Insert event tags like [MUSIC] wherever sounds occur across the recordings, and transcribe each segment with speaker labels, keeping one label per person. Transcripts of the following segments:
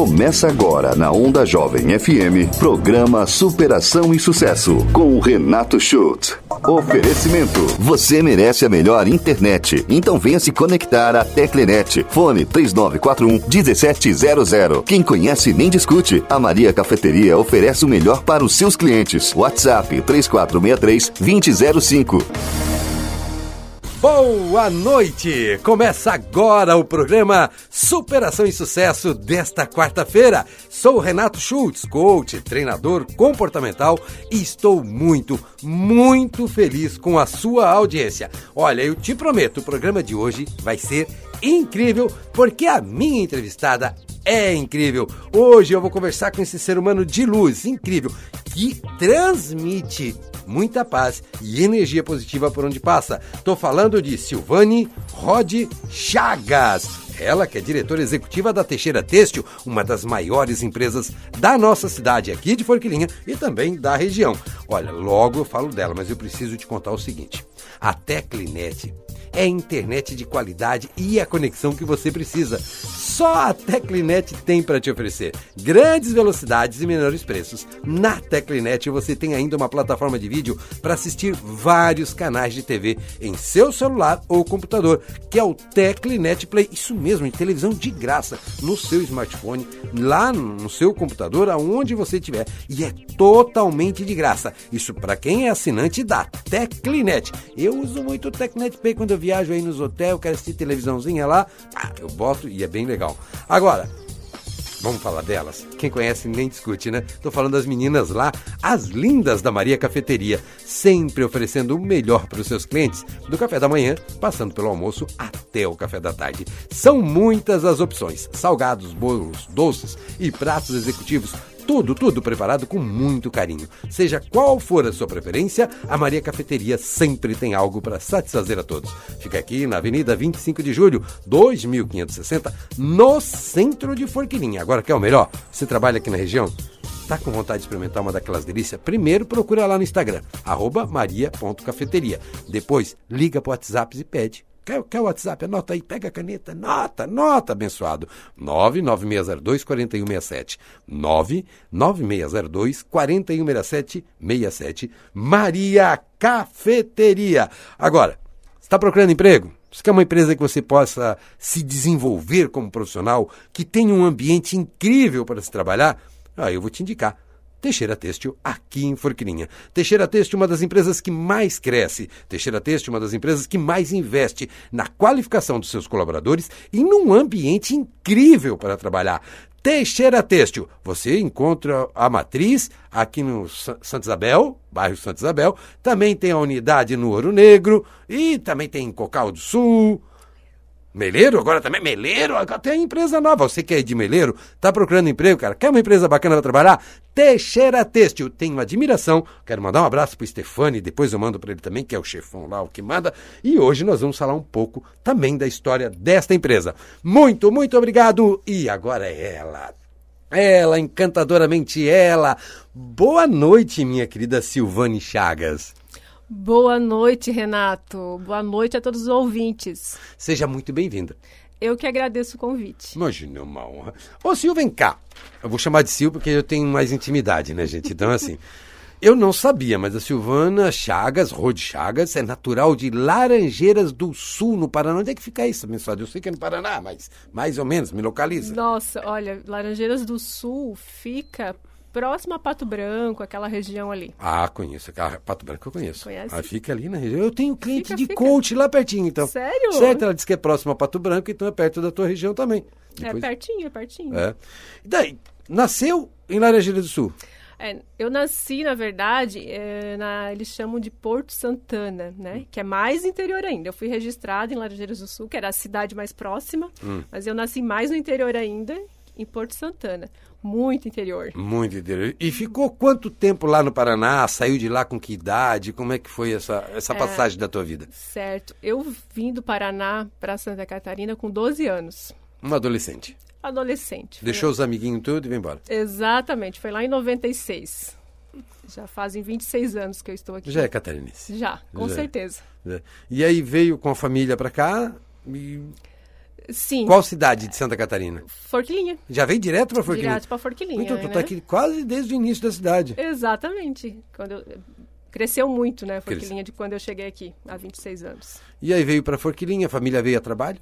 Speaker 1: Começa agora na Onda Jovem FM, programa Superação e Sucesso, com o Renato Schultz. Oferecimento. Você merece a melhor internet. Então venha se conectar à Teclenet. Fone 3941 1700. Quem conhece nem discute. A Maria Cafeteria oferece o melhor para os seus clientes. WhatsApp 3463 2005.
Speaker 2: Boa noite! Começa agora o programa Superação e Sucesso desta quarta-feira. Sou Renato Schultz, coach, treinador comportamental e estou muito, muito feliz com a sua audiência. Olha, eu te prometo, o programa de hoje vai ser incrível porque a minha entrevistada é incrível. Hoje eu vou conversar com esse ser humano de luz incrível que transmite muita paz e energia positiva por onde passa. Tô falando de Silvane Rod Chagas. Ela que é diretora executiva da Teixeira Têxtil, uma das maiores empresas da nossa cidade aqui de Forquilinha e também da região. Olha, logo eu falo dela, mas eu preciso te contar o seguinte. A Teclinet é internet de qualidade e a conexão que você precisa. Só a Teclinet tem para te oferecer grandes velocidades e menores preços. Na Teclinet você tem ainda uma plataforma de vídeo para assistir vários canais de TV em seu celular ou computador, que é o Teclinet Play. Isso mesmo, em televisão de graça no seu smartphone, lá no seu computador, aonde você estiver. E é totalmente de graça. Isso para quem é assinante da Teclinet. Eu uso muito o Teclinet Pay quando eu viajo aí nos hotéis, quero assistir televisãozinha lá, ah, eu boto e é bem legal. Agora, Vamos falar delas? Quem conhece nem discute, né? Tô falando das meninas lá, as lindas da Maria Cafeteria, sempre oferecendo o melhor para os seus clientes, do café da manhã, passando pelo almoço até o café da tarde. São muitas as opções: salgados, bolos, doces e pratos executivos tudo, tudo preparado com muito carinho. Seja qual for a sua preferência, a Maria Cafeteria sempre tem algo para satisfazer a todos. Fica aqui na Avenida 25 de Julho, 2560, no centro de Forquilinha. Agora quer o melhor? Você trabalha aqui na região? Tá com vontade de experimentar uma daquelas delícias? Primeiro procura lá no Instagram, maria.cafeteria. Depois liga pro WhatsApp e pede. Quer, quer o WhatsApp? Anota aí, pega a caneta, nota, nota, abençoado. 99602-4167. 99602-4167. 67. Maria Cafeteria. Agora, está procurando emprego? Você quer uma empresa que você possa se desenvolver como profissional, que tenha um ambiente incrível para se trabalhar? Ah, eu vou te indicar. Teixeira Têxtil aqui em Forquilinha. Teixeira Têxtil, uma das empresas que mais cresce. Teixeira Têxtil, uma das empresas que mais investe na qualificação dos seus colaboradores e num ambiente incrível para trabalhar. Teixeira Têxtil. Você encontra a matriz aqui no Santa Isabel, bairro Santa Isabel. Também tem a unidade no Ouro Negro e também tem em Cocal do Sul. Meleiro, agora também Meleiro, tem empresa nova. Você que é de Meleiro, tá procurando emprego, cara? Quer uma empresa bacana para trabalhar? Teixeira Têxtil. Tenho admiração. Quero mandar um abraço pro Stefani, depois eu mando para ele também, que é o chefão lá, o que manda. E hoje nós vamos falar um pouco também da história desta empresa. Muito, muito obrigado. E agora é ela. Ela, encantadoramente ela. Boa noite, minha querida Silvane Chagas.
Speaker 3: Boa noite, Renato. Boa noite a todos os ouvintes.
Speaker 2: Seja muito bem-vinda.
Speaker 3: Eu que agradeço o convite.
Speaker 2: Imagina, é uma honra. Ô, Sil, vem cá. Eu vou chamar de Sil porque eu tenho mais intimidade, né, gente? Então, assim, [LAUGHS] eu não sabia, mas a Silvana Chagas, Rode Chagas, é natural de Laranjeiras do Sul, no Paraná. Onde é que fica isso, abençoado? Eu sei que é no Paraná, mas mais ou menos, me localiza.
Speaker 3: Nossa, olha, Laranjeiras do Sul fica próximo a Pato Branco, aquela região ali.
Speaker 2: Ah, conheço. Pato Branco eu conheço.
Speaker 3: Conhece?
Speaker 2: Ah, fica ali na região. Eu tenho cliente
Speaker 3: Fica,
Speaker 2: de
Speaker 3: fica.
Speaker 2: coach lá pertinho, então.
Speaker 3: Sério?
Speaker 2: Certo, ela disse que é próximo a Pato Branco, então é perto da tua região também.
Speaker 3: É
Speaker 2: Depois-
Speaker 3: pertinho, é pertinho.
Speaker 2: É. E daí, nasceu em Laranjeiras do Sul.
Speaker 3: É, eu nasci, na verdade, é, na, eles chamam de Porto Santana, né? Que é mais interior ainda. Eu fui registrada em Laranjeiras do Sul, que era a cidade mais próxima, mas eu nasci mais no interior ainda, em Porto Santana. Muito interior.
Speaker 2: Muito interior. E ficou quanto tempo lá no Paraná? Saiu de lá com que idade? Como é que foi essa, essa passagem da tua vida?
Speaker 3: Certo. Eu vim do Paraná para Santa Catarina com 12 anos.
Speaker 2: Uma adolescente.
Speaker 3: Adolescente.
Speaker 2: Deixou os amiguinhos tudo e veio embora.
Speaker 3: Exatamente. Foi lá em 96. Já fazem 26 anos que eu estou aqui.
Speaker 2: Já é catarinense.
Speaker 3: Já, com
Speaker 2: Já é.
Speaker 3: certeza.
Speaker 2: né? E aí veio com a família pra cá e
Speaker 3: Sim.
Speaker 2: Qual cidade de Santa Catarina?
Speaker 3: Forquilinha.
Speaker 2: Já veio direto para Forquilinha?
Speaker 3: Direto para Forquilinha.
Speaker 2: Então, tu
Speaker 3: né?
Speaker 2: tá aqui quase desde o início da cidade.
Speaker 3: Exatamente. Quando eu... Cresceu muito, né, Forquilinha, de quando eu cheguei aqui, há 26 anos.
Speaker 2: E aí veio para Forquilinha, a família veio a trabalho?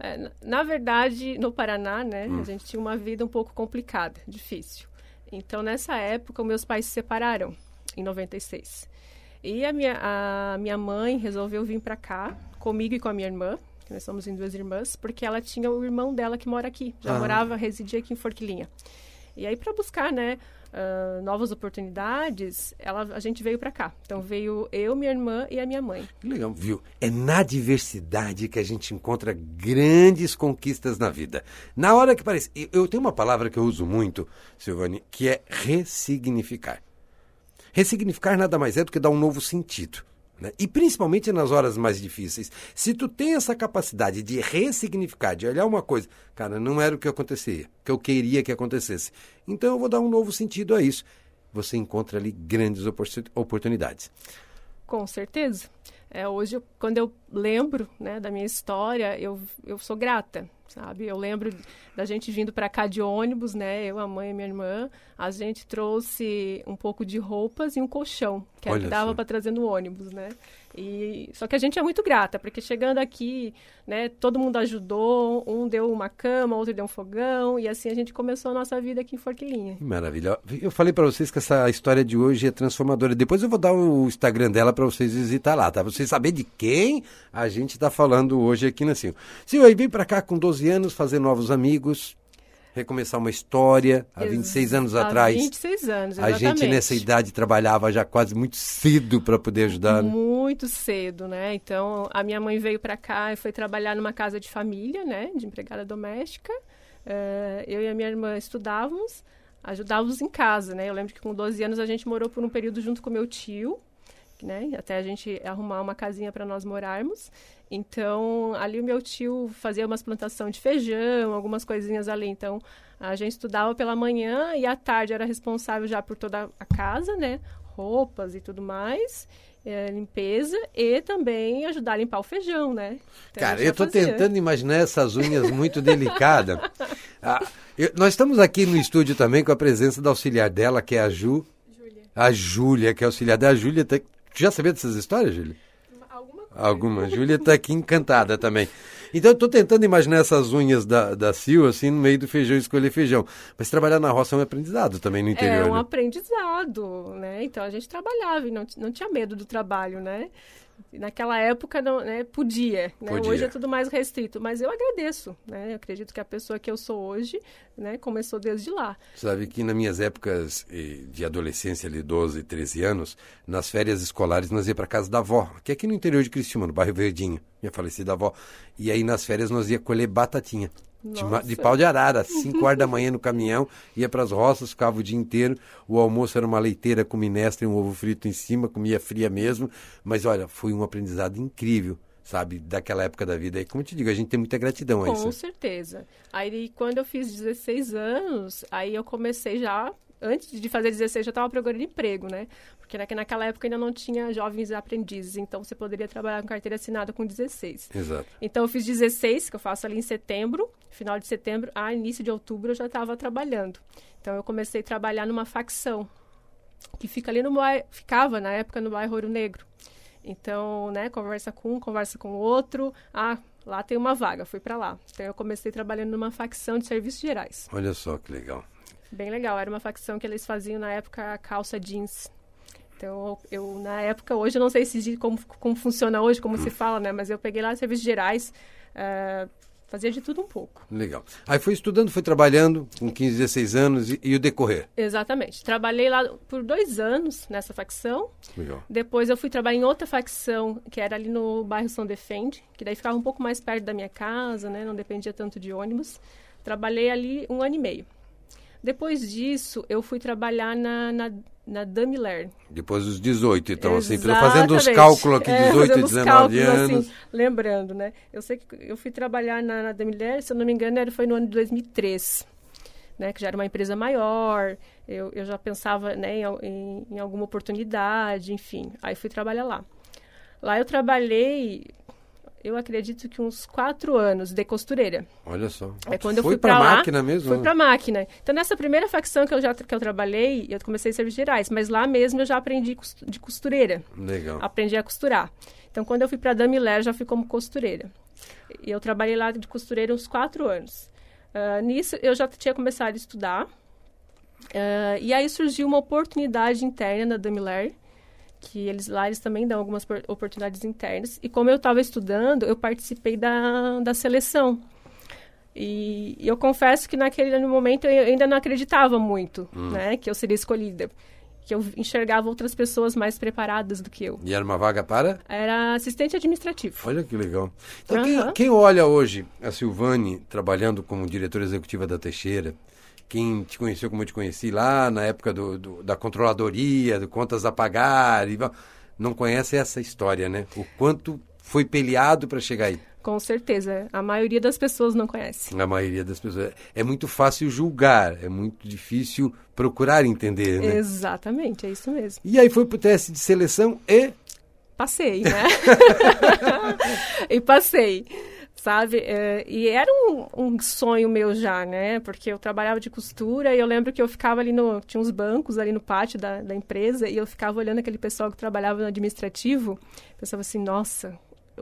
Speaker 3: É, na verdade, no Paraná, né, hum. a gente tinha uma vida um pouco complicada, difícil. Então, nessa época, meus pais se separaram, em 96. E a minha, a minha mãe resolveu vir para cá, comigo e com a minha irmã, nós somos em duas irmãs, porque ela tinha o irmão dela que mora aqui, já ah. morava, residia aqui em Forquilinha. E aí, para buscar, né, uh, novas oportunidades, ela, a gente veio para cá. Então veio eu, minha irmã e a minha mãe.
Speaker 2: Legal, viu? É na diversidade que a gente encontra grandes conquistas na vida. Na hora que parece. Eu tenho uma palavra que eu uso muito, Silvane, que é ressignificar. Ressignificar nada mais é do que dar um novo sentido. Né? E principalmente nas horas mais difíceis. Se tu tem essa capacidade de ressignificar, de olhar uma coisa, cara, não era o que acontecia, que eu queria que acontecesse. Então eu vou dar um novo sentido a isso. Você encontra ali grandes oportunidades.
Speaker 3: Com certeza. É, hoje, quando eu lembro né, da minha história, eu, eu sou grata, sabe? Eu lembro da gente vindo para cá de ônibus, né? Eu, a mãe e minha irmã. A gente trouxe um pouco de roupas e um colchão, que Olha dava para trazer no ônibus, né? E, só que a gente é muito grata, porque chegando aqui, né, todo mundo ajudou, um deu uma cama, outro deu um fogão, e assim a gente começou a nossa vida aqui em Forquilinha.
Speaker 2: Maravilha. Eu falei para vocês que essa história de hoje é transformadora. Depois eu vou dar o Instagram dela para vocês visitar lá, tá? Pra vocês saberem de quem a gente está falando hoje aqui na Sil. Sil, aí vem para cá com 12 anos, fazer novos amigos, recomeçar uma história há 26 anos
Speaker 3: há
Speaker 2: atrás.
Speaker 3: 26 anos, exatamente.
Speaker 2: A gente nessa idade trabalhava já quase muito cedo para poder ajudar.
Speaker 3: Né? Muito cedo, né? Então, a minha mãe veio para cá e foi trabalhar numa casa de família, né? De empregada doméstica. Uh, eu e a minha irmã estudávamos, ajudávamos em casa, né? Eu lembro que com 12 anos a gente morou por um período junto com meu tio, né? Até a gente arrumar uma casinha para nós morarmos. Então, ali o meu tio fazia umas plantação de feijão, algumas coisinhas ali. Então, a gente estudava pela manhã e à tarde era responsável já por toda a casa, né? Roupas e tudo mais. É, limpeza e também ajudar a limpar o feijão, né?
Speaker 2: Então, Cara, eu estou tentando imaginar essas unhas muito delicadas. [LAUGHS] ah, eu, nós estamos aqui no estúdio também com a presença da auxiliar dela, que é a Ju. Júlia. A Júlia, que é auxiliar da Júlia. Tá... Já sabia dessas histórias, Júlia? Alguma. Júlia está aqui encantada também. Então eu estou tentando imaginar essas unhas da, da Sil, assim, no meio do feijão, escolher feijão. Mas trabalhar na roça é um aprendizado também no interior.
Speaker 3: É um
Speaker 2: né?
Speaker 3: aprendizado, né? Então a gente trabalhava e não, não tinha medo do trabalho, né? Naquela época não, né, podia, né? podia, Hoje é tudo mais restrito, mas eu agradeço, né? Eu acredito que a pessoa que eu sou hoje, né, começou desde lá.
Speaker 2: Sabe que nas minhas épocas de adolescência, ali 12, 13 anos, nas férias escolares nós ia para casa da avó, que é aqui no interior de Criciúma, no bairro Verdinho, minha falecida avó. E aí nas férias nós ia colher batatinha. De, de, pau de arara, 5 horas da manhã no caminhão, ia para as roças, ficava o dia inteiro. O almoço era uma leiteira com minestra e um ovo frito em cima, comia fria mesmo. Mas olha, foi um aprendizado incrível, sabe, daquela época da vida. E como eu te digo, a gente tem muita gratidão a
Speaker 3: com
Speaker 2: isso.
Speaker 3: Com certeza. Aí quando eu fiz 16 anos, aí eu comecei já antes de fazer 16 já estava procurando emprego, né? Porque naquela época ainda não tinha jovens aprendizes, então você poderia trabalhar com carteira assinada com 16.
Speaker 2: Exato.
Speaker 3: Então eu fiz 16, que eu faço ali em setembro, final de setembro, a início de outubro eu já estava trabalhando. Então eu comecei a trabalhar numa facção que fica ali no bairro, ficava na época no bairro Ouro Negro. Então, né, conversa com um, conversa com o outro. Ah, lá tem uma vaga, fui para lá. Então eu comecei trabalhando numa facção de serviços gerais.
Speaker 2: Olha só que legal.
Speaker 3: Bem legal. Era uma facção que eles faziam na época calça jeans. Então, eu, na época, hoje eu não sei se como, como funciona hoje, como se fala, né? Mas eu peguei lá serviços gerais, uh, fazia de tudo um pouco.
Speaker 2: Legal. Aí foi estudando, foi trabalhando com 15, 16 anos e, e, o decorrer?
Speaker 3: Exatamente. Trabalhei lá por dois anos nessa facção.
Speaker 2: Legal.
Speaker 3: Depois eu fui trabalhar em outra facção, que era ali no bairro São Defende, que daí ficava um pouco mais perto da minha casa, né? Não dependia tanto de ônibus. Trabalhei ali um ano e meio. Depois disso, eu fui trabalhar na, na, na Damiler.
Speaker 2: Depois dos 18, então, Exatamente. assim, fazendo os cálculos aqui, 18 [LAUGHS] é, 19 cálculos, anos. Assim,
Speaker 3: lembrando, né? Eu sei que eu fui trabalhar na, na Damiler, se eu não me engano, era, foi no ano de 2003. Né, que já era uma empresa maior, eu, eu já pensava né, em, em alguma oportunidade, enfim. Aí fui trabalhar lá. Lá eu trabalhei eu acredito que uns quatro anos de costureira.
Speaker 2: Olha só.
Speaker 3: É quando eu
Speaker 2: Foi
Speaker 3: fui
Speaker 2: pra
Speaker 3: lá,
Speaker 2: máquina mesmo?
Speaker 3: Fui
Speaker 2: né?
Speaker 3: pra máquina. Então, nessa primeira facção que eu já que eu trabalhei, eu comecei serviços gerais, mas lá mesmo eu já aprendi de costureira.
Speaker 2: Legal.
Speaker 3: Aprendi a costurar. Então, quando eu fui para Damiler, já fui como costureira. E eu trabalhei lá de costureira uns quatro anos. Ah, nisso, eu já tinha começado a estudar. Ah, e aí surgiu uma oportunidade interna na Damiler, que eles lá eles também dão algumas por- oportunidades internas. E como eu estava estudando, eu participei da, da seleção. E, e eu confesso que naquele momento eu ainda não acreditava muito, né, que eu seria escolhida, que eu enxergava outras pessoas mais preparadas do que eu.
Speaker 2: E era uma vaga para?
Speaker 3: Era assistente administrativo.
Speaker 2: Olha que legal. Então, quem,
Speaker 3: Aham.
Speaker 2: quem olha hoje a Silvane trabalhando como diretora executiva da Teixeira, quem te conheceu como eu te conheci lá na época do, do- da controladoria, do contas a pagar, e, não conhece essa história, né? O quanto foi peleado para chegar aí.
Speaker 3: Com certeza. A maioria das pessoas não conhece.
Speaker 2: A maioria das pessoas. É muito fácil julgar, é muito difícil procurar entender, né?
Speaker 3: Exatamente, é isso mesmo.
Speaker 2: E aí foi pro teste de seleção e
Speaker 3: Passei, né? [LAUGHS] [LAUGHS] e passei, sabe? É, e era um, um sonho meu já, né? Porque eu trabalhava de costura e eu lembro que eu ficava ali no... Tinha uns bancos ali no pátio da, da empresa e eu ficava olhando aquele pessoal que trabalhava no administrativo. Pensava assim, nossa,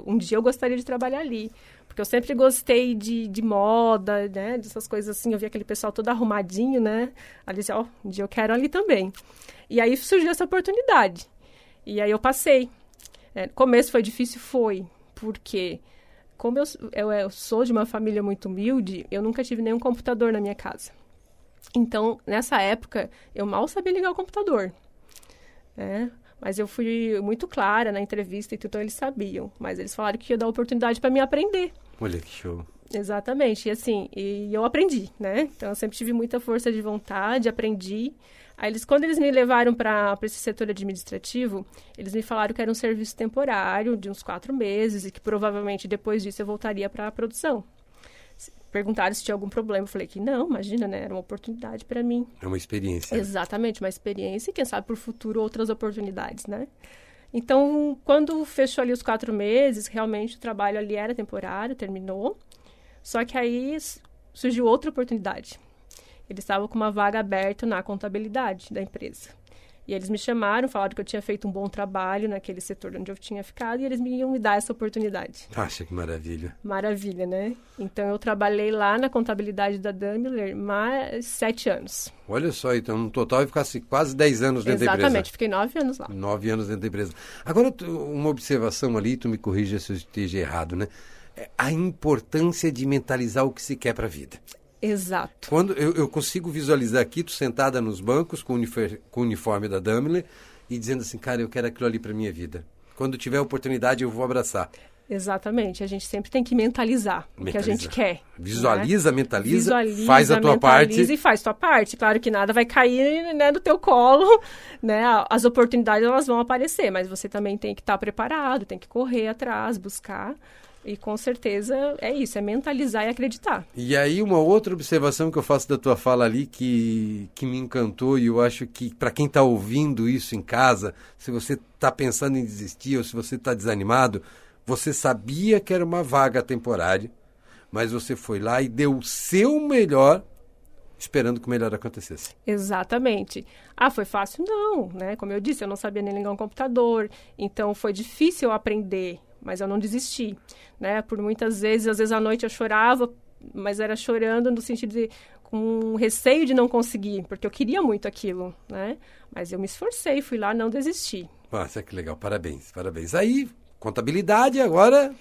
Speaker 3: um dia eu gostaria de trabalhar ali. Porque eu sempre gostei de, de moda, né? Dessas coisas assim. Eu via aquele pessoal todo arrumadinho, né? Ali, ó, um dia eu quero ali também. E aí surgiu essa oportunidade. E aí eu passei. É, começo foi difícil? Foi. Porque, como eu, eu, eu sou de uma família muito humilde, eu nunca tive nenhum computador na minha casa. Então, nessa época, eu mal sabia ligar o computador. né? Mas eu fui muito clara na entrevista e tudo, então eles sabiam. Mas eles falaram que ia dar oportunidade para mim aprender.
Speaker 2: olha que show.
Speaker 3: Exatamente. E assim, e eu aprendi, né? Então eu sempre tive muita força de vontade, aprendi. Aí eles, quando eles me levaram para esse setor administrativo, eles me falaram que era um serviço temporário de uns quatro meses e que provavelmente depois disso eu voltaria para a produção. Perguntaram se tinha algum problema. Eu falei que não, imagina, né? Era uma oportunidade para mim.
Speaker 2: É uma experiência.
Speaker 3: Exatamente, uma experiência e quem sabe por futuro outras oportunidades, né? Então, quando fechou ali os quatro meses, realmente o trabalho ali era temporário, terminou. Só que aí surgiu outra oportunidade. Eles estavam com uma vaga aberta na contabilidade da empresa. E eles me chamaram, falaram que eu tinha feito um bom trabalho naquele setor onde eu tinha ficado e eles me iam me dar essa oportunidade.
Speaker 2: Acha que maravilha.
Speaker 3: Maravilha, né? Então eu trabalhei lá na contabilidade da Daimler mais sete anos.
Speaker 2: Olha só, então no total vai ficar quase 10 anos dentro da empresa.
Speaker 3: Exatamente, fiquei nove anos lá.
Speaker 2: Nove anos dentro da empresa. Agora, uma observação ali, tu me corrija se eu esteja errado, né? É A importância de mentalizar o que se quer para a vida.
Speaker 3: Exato.
Speaker 2: Quando eu, eu consigo visualizar aqui, tu sentada nos bancos com unifer- com o uniforme da Daimler e dizendo assim, cara, eu quero aquilo ali para minha vida. Quando tiver oportunidade, eu vou abraçar.
Speaker 3: Exatamente. A gente sempre tem que mentalizar o que a gente
Speaker 2: Mentalizar.
Speaker 3: quer.
Speaker 2: Visualiza,
Speaker 3: né?
Speaker 2: mentaliza,
Speaker 3: Visualiza,
Speaker 2: faz a tua parte.
Speaker 3: e faz tua parte. Claro que nada vai cair né, do teu colo, [LAUGHS] né? As oportunidades elas vão aparecer, mas você também tem que estar preparado, tem que correr atrás, buscar. E com certeza é isso, é mentalizar e acreditar.
Speaker 2: E aí uma outra observação que eu faço da tua fala ali que, que me encantou e eu acho que para quem está ouvindo isso em casa, se você está pensando em desistir ou se você está desanimado, você sabia que era uma vaga temporária, mas você foi lá e deu o seu melhor esperando que o melhor acontecesse.
Speaker 3: Exatamente. Ah, foi fácil? Não, né? Como eu disse, eu não sabia nem ligar um computador, então foi difícil aprender, mas eu não desisti, né? Por muitas vezes, às vezes à noite eu chorava, mas era chorando no sentido de com receio de não conseguir, porque eu queria muito aquilo, né? Mas eu me esforcei, fui lá, não desisti.
Speaker 2: Nossa, que legal, parabéns, parabéns. Aí, contabilidade agora,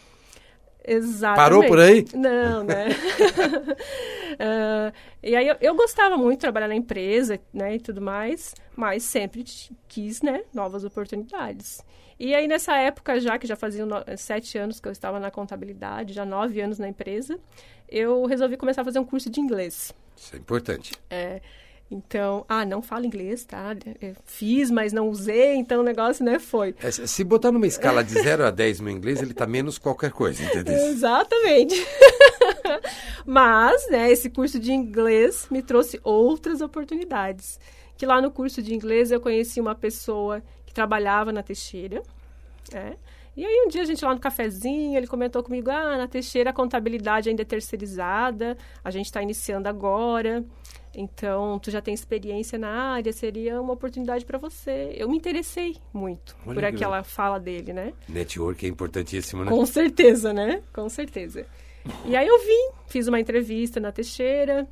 Speaker 3: Exatamente.
Speaker 2: Parou por aí?
Speaker 3: Não, né? [LAUGHS] Ah, e aí eu, eu gostava muito de trabalhar na empresa, né, e tudo mais, mas sempre quis, né, novas oportunidades. E aí nessa época já, que já fazia no- sete anos que eu estava na contabilidade, já nove anos na empresa, eu resolvi começar a fazer um curso de inglês.
Speaker 2: isso é importante.
Speaker 3: É, então, ah, não falo inglês, tá? Eu fiz, mas não usei, então o negócio, né, foi.
Speaker 2: É, se se botar numa escala de 0 a 10 no inglês, ele tá menos qualquer coisa, entendeu? [LAUGHS]
Speaker 3: Exatamente. [LAUGHS] Mas, né, esse curso de inglês me trouxe outras oportunidades. Que lá no curso de inglês eu conheci uma pessoa que trabalhava na Teixeira, né? E aí um dia a gente lá no cafezinho, ele comentou comigo, ah, na Teixeira a contabilidade ainda é terceirizada, a gente está iniciando agora, então tu já tem experiência na área, seria uma oportunidade para você. Eu me interessei muito
Speaker 2: Olha
Speaker 3: por
Speaker 2: que
Speaker 3: aquela
Speaker 2: legal.
Speaker 3: fala dele, né?
Speaker 2: Network é importantíssimo, né?
Speaker 3: Com certeza, né? Com certeza. E aí eu vim, fiz uma entrevista na Teixeira,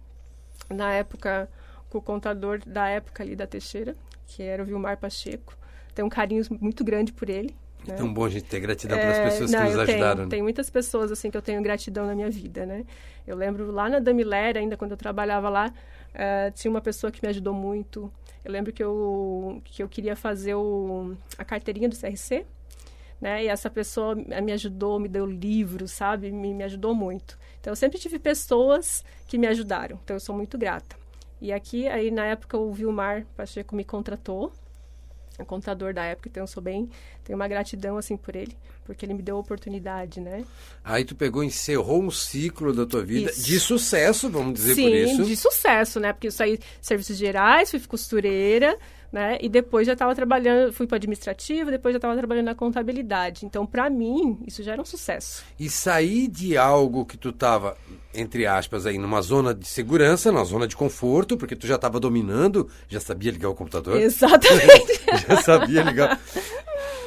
Speaker 3: na época, com o contador da época ali da Teixeira, que era o Vilmar Pacheco. Tenho um carinho muito grande por ele.
Speaker 2: É tão bom a gente ter gratidão pelas
Speaker 3: É,
Speaker 2: pessoas
Speaker 3: não,
Speaker 2: que nos ajudaram.
Speaker 3: Tenho,
Speaker 2: né?
Speaker 3: tem muitas pessoas assim que eu tenho gratidão na minha vida, né? Eu lembro lá na Damilera, ainda quando eu trabalhava lá, eh, tinha uma pessoa que me ajudou muito. Eu lembro que eu, que eu queria fazer o, a carteirinha do CRC, né? E essa pessoa me ajudou, me deu livros, sabe? Me, me ajudou muito. Então, eu sempre tive pessoas que me ajudaram. Então, eu sou muito grata. E aqui, aí na época, o Vilmar Pacheco me contratou o contador da época, então eu sou bem, tenho uma gratidão assim por ele, porque ele me deu a oportunidade, né?
Speaker 2: Aí tu pegou e encerrou um ciclo da tua vida
Speaker 3: Isso.
Speaker 2: de sucesso, vamos dizer
Speaker 3: Sim,
Speaker 2: por isso.
Speaker 3: de sucesso, né? Porque eu saí de serviços gerais, fui costureira, né? E depois já estava trabalhando, fui para administrativo, depois já estava trabalhando na contabilidade. Então, para mim, isso já era um sucesso.
Speaker 2: E sair de algo que tu tava, entre aspas, aí, numa zona de segurança, numa zona de conforto, porque tu já estava dominando, já sabia ligar o computador,
Speaker 3: Exatamente. [LAUGHS]
Speaker 2: já sabia ligar.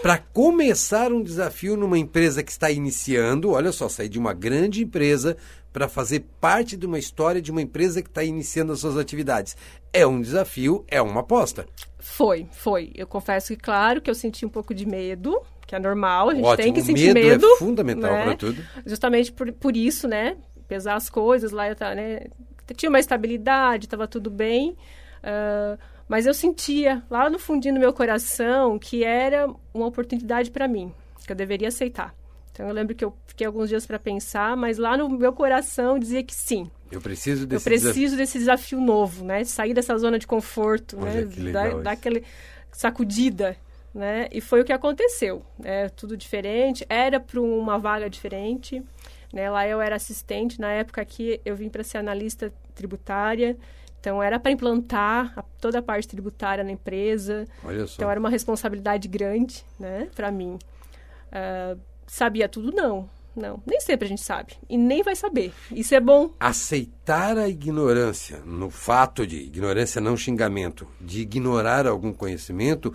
Speaker 2: Para começar um desafio numa empresa que está iniciando, olha só, sair de uma grande empresa para fazer parte de uma história de uma empresa que está iniciando as suas atividades. É um desafio, é uma aposta.
Speaker 3: foi, foi. Eu confesso que, claro, que eu senti um pouco de medo, que é normal, a gente
Speaker 2: Ótimo,
Speaker 3: tem que sentir
Speaker 2: medo
Speaker 3: medo.
Speaker 2: é fundamental
Speaker 3: né?
Speaker 2: para tudo.
Speaker 3: Justamente por, por isso, né? Pesar as coisas lá, eu tava, né? Tinha uma estabilidade, estava tudo bem. ah, mas eu sentia lá no fundinho do meu coração que era uma oportunidade para mim, que eu deveria aceitar. Então eu lembro que eu fiquei alguns dias para pensar, mas lá no meu coração dizia que sim.
Speaker 2: Eu preciso
Speaker 3: Eu
Speaker 2: desse
Speaker 3: preciso
Speaker 2: desafio.
Speaker 3: desse desafio novo, né? Sair dessa zona de conforto,
Speaker 2: Olha
Speaker 3: né?
Speaker 2: que legal
Speaker 3: Da,
Speaker 2: isso.
Speaker 3: daquele sacudida, né? E foi o que aconteceu, né? Tudo diferente, era para uma vaga diferente, né? Lá eu era assistente, na época aqui eu vim para ser analista tributária, então era para implantar a- toda a parte tributária na empresa, então era uma responsabilidade grande, né? Para mim. Ah, sabia tudo? Não. Não, nem sempre a gente sabe. E nem vai saber. Isso é bom.
Speaker 2: aceitar a ignorância, no fato de ignorância não xingamento, de ignorar algum conhecimento,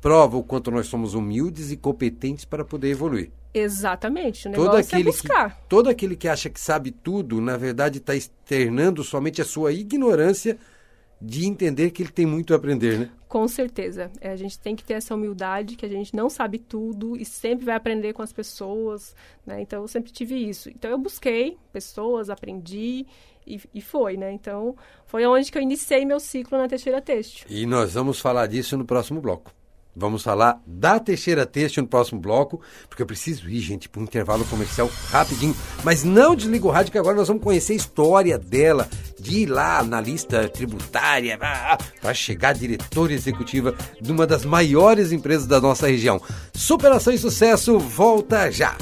Speaker 2: prova o quanto nós somos humildes e competentes para poder evoluir.
Speaker 3: Exatamente. O
Speaker 2: Todo
Speaker 3: negócio é
Speaker 2: aquele,
Speaker 3: buscar.
Speaker 2: que, todo aquele que acha que sabe tudo, na verdade, está externando somente a sua ignorância de entender que ele tem muito a aprender, né?
Speaker 3: Com certeza. É, a gente tem que ter essa humildade que a gente não sabe tudo e sempre vai aprender com as pessoas, né? Então eu sempre tive isso. Então eu busquei pessoas, aprendi e, e foi, né? Então foi onde que eu iniciei meu ciclo na Teixeira Têxtil.
Speaker 2: E nós vamos falar disso no próximo bloco. Vamos falar da Teixeira Têxtil no próximo bloco, porque eu preciso ir, gente, para um intervalo comercial rapidinho. Mas não desliga o rádio, que agora nós vamos conhecer a história dela, de ir lá na lista tributária, para chegar diretora executiva de uma das maiores empresas da nossa região. Superação e sucesso, volta já!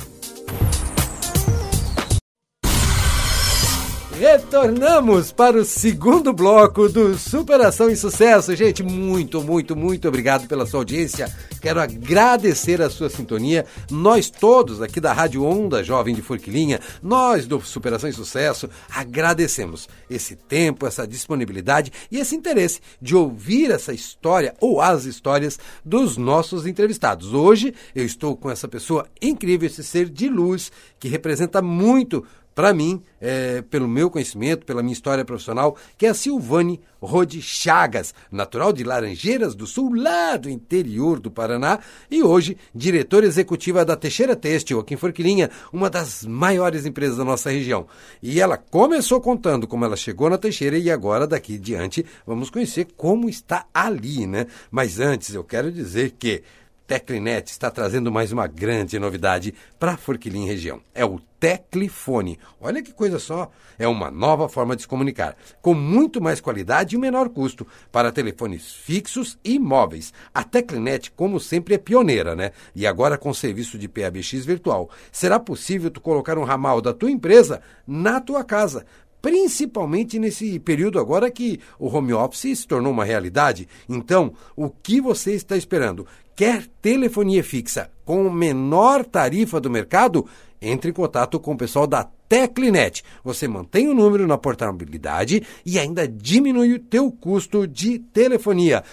Speaker 2: Retornamos para o segundo bloco do Superação e Sucesso. Gente, muito, muito, muito obrigado pela sua audiência. Quero agradecer a sua sintonia. Nós todos aqui da Rádio Onda Jovem de Forquilinha, nós do Superação e Sucesso, agradecemos esse tempo, essa disponibilidade e esse interesse de ouvir essa história ou as histórias dos nossos entrevistados. Hoje eu estou com essa pessoa incrível, esse ser de luz que representa muito para mim, é, pelo meu conhecimento, pela minha história profissional, que é a Silvane Rode Chagas, natural de Laranjeiras do Sul, lá do interior do Paraná, e hoje diretora executiva da Teixeira Têxtil, aqui em Forquilinha, uma das maiores empresas da nossa região. E ela começou contando como ela chegou na Teixeira e agora, daqui diante, vamos conhecer como está ali, né? Mas antes, eu quero dizer que Teclinet está trazendo mais uma grande novidade para a Forquilim região. É o Teclifone. Olha que coisa só! É uma nova forma de se comunicar, com muito mais qualidade e menor custo para telefones fixos e móveis. A Teclinet, como sempre, é pioneira, né? E agora com serviço de PABX virtual, será possível tu colocar um ramal da tua empresa na tua casa principalmente nesse período agora que o home office se tornou uma realidade. Então, o que você está esperando? Quer telefonia fixa com menor tarifa do mercado? Entre em contato com o pessoal da Teclinet. Você mantém o número na portabilidade e ainda diminui o teu custo de telefonia.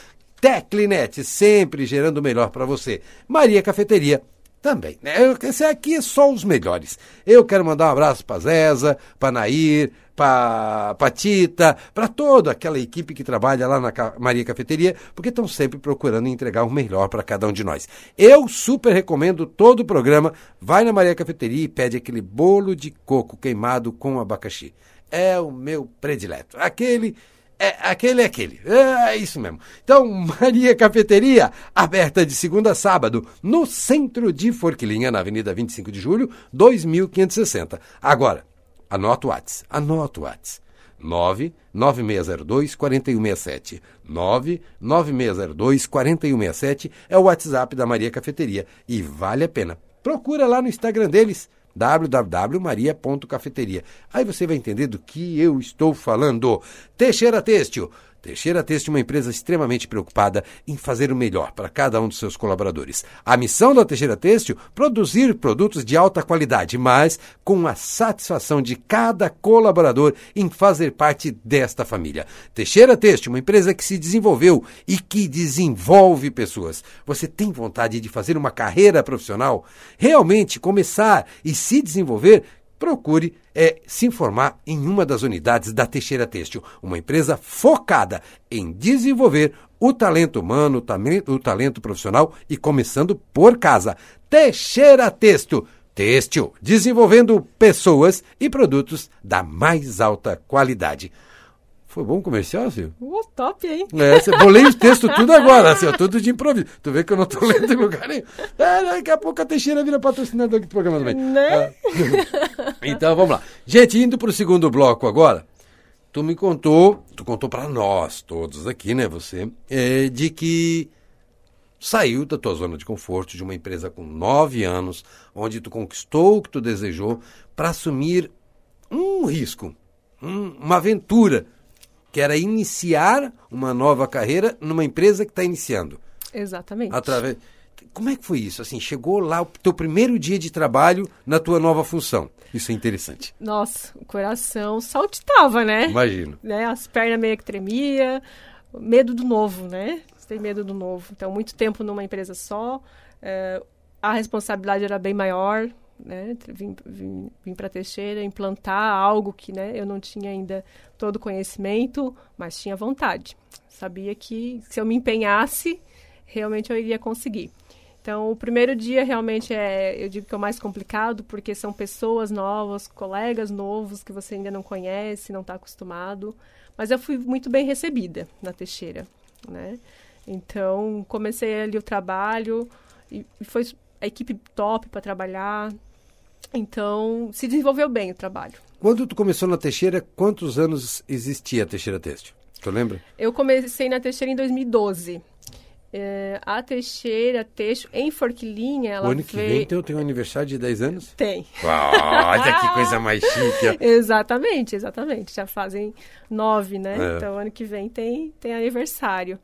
Speaker 2: Teclinet, sempre gerando o melhor para você. Maria Cafeteria também. Né? Esse aqui é só os melhores. Eu quero mandar um abraço para Zeza, para Nair, para Tita, para toda aquela equipe que trabalha lá na Maria Cafeteria, porque estão sempre procurando entregar o melhor para cada um de nós. Eu super recomendo todo o programa. Vai na Maria Cafeteria e pede aquele bolo de coco queimado com abacaxi. É o meu predileto. Aquele é, aquele é aquele. É isso mesmo. Então, [LAUGHS] Maria Cafeteria, aberta de segunda a sábado, no centro de Forquilinha, na Avenida 25 de Julho, 2560. Agora, anota o WhatsApp. Anota o WhatsApp. 99602 4167. 99602 4167 é o WhatsApp da Maria Cafeteria e vale a pena. Procura lá no Instagram deles www.maria.cafeteria. Aí você vai entender do que eu estou falando. Teixeira Têxtil Teixeira Têxtil é uma empresa extremamente preocupada em fazer o melhor para cada um dos seus colaboradores. A missão da Teixeira Têxtil produzir produtos de alta qualidade, mas com a satisfação de cada colaborador em fazer parte desta família. Teixeira Têxtil, uma empresa que se desenvolveu e que desenvolve pessoas. Você tem vontade de fazer uma carreira profissional? Realmente começar e se desenvolver? Procure é, se informar em uma das unidades da Teixeira Têxtil, uma empresa focada em desenvolver o talento humano, o talento profissional e começando por casa. Teixeira Têxtil. Têxtil, desenvolvendo pessoas e produtos da mais alta qualidade. Foi bom comercial, Silvio?
Speaker 3: Uh, top, hein?
Speaker 2: É, vou ler os [LAUGHS] textos tudo agora, assim, ó, tudo de improviso. Tu vê que eu não tô lendo em lugar nenhum. É, daqui a pouco a Teixeira vira patrocinador do programa também.
Speaker 3: Né?
Speaker 2: Ah, [LAUGHS] então, vamos lá. Gente, indo para o segundo bloco agora, tu me contou, tu contou para nós todos aqui, né, você, é, de que saiu da tua zona de conforto de uma empresa com nove anos, onde tu conquistou o que tu desejou, para assumir um risco, um, uma aventura que era iniciar uma nova carreira numa empresa que está iniciando.
Speaker 3: Exatamente.
Speaker 2: Através... Como é que foi isso? Assim, chegou lá o teu primeiro dia de trabalho na tua nova função. Isso é interessante.
Speaker 3: Nossa, o coração saltitava, né?
Speaker 2: Imagino.
Speaker 3: Né? As pernas meio que tremia, medo do novo, né? Você tem medo do novo. Então, muito tempo numa empresa só, é, a responsabilidade era bem maior, né? Vim, vim, vim para Teixeira implantar algo que né, eu não tinha ainda todo o conhecimento, mas tinha vontade. Sabia que se eu me empenhasse, realmente eu iria conseguir. Então, o primeiro dia realmente é, eu digo que é o mais complicado, porque são pessoas novas, colegas novos que você ainda não conhece, não está acostumado. Mas eu fui muito bem recebida na Teixeira, né? Então, comecei ali o trabalho e, e foi a equipe top para trabalhar. Então, se desenvolveu bem o trabalho.
Speaker 2: Quando tu começou na Teixeira, quantos anos existia a Teixeira Têxtil? Tu lembra?
Speaker 3: Eu comecei na Teixeira em 2012. É, a Teixeira Teixo em Forquilinha, ela
Speaker 2: O ano que veio... vem tem, um aniversário de 10 anos?
Speaker 3: Tem.
Speaker 2: Olha que coisa mais [LAUGHS] chique.
Speaker 3: exatamente, exatamente. Já fazem nove, né? É. Então, ano que vem tem, tem aniversário.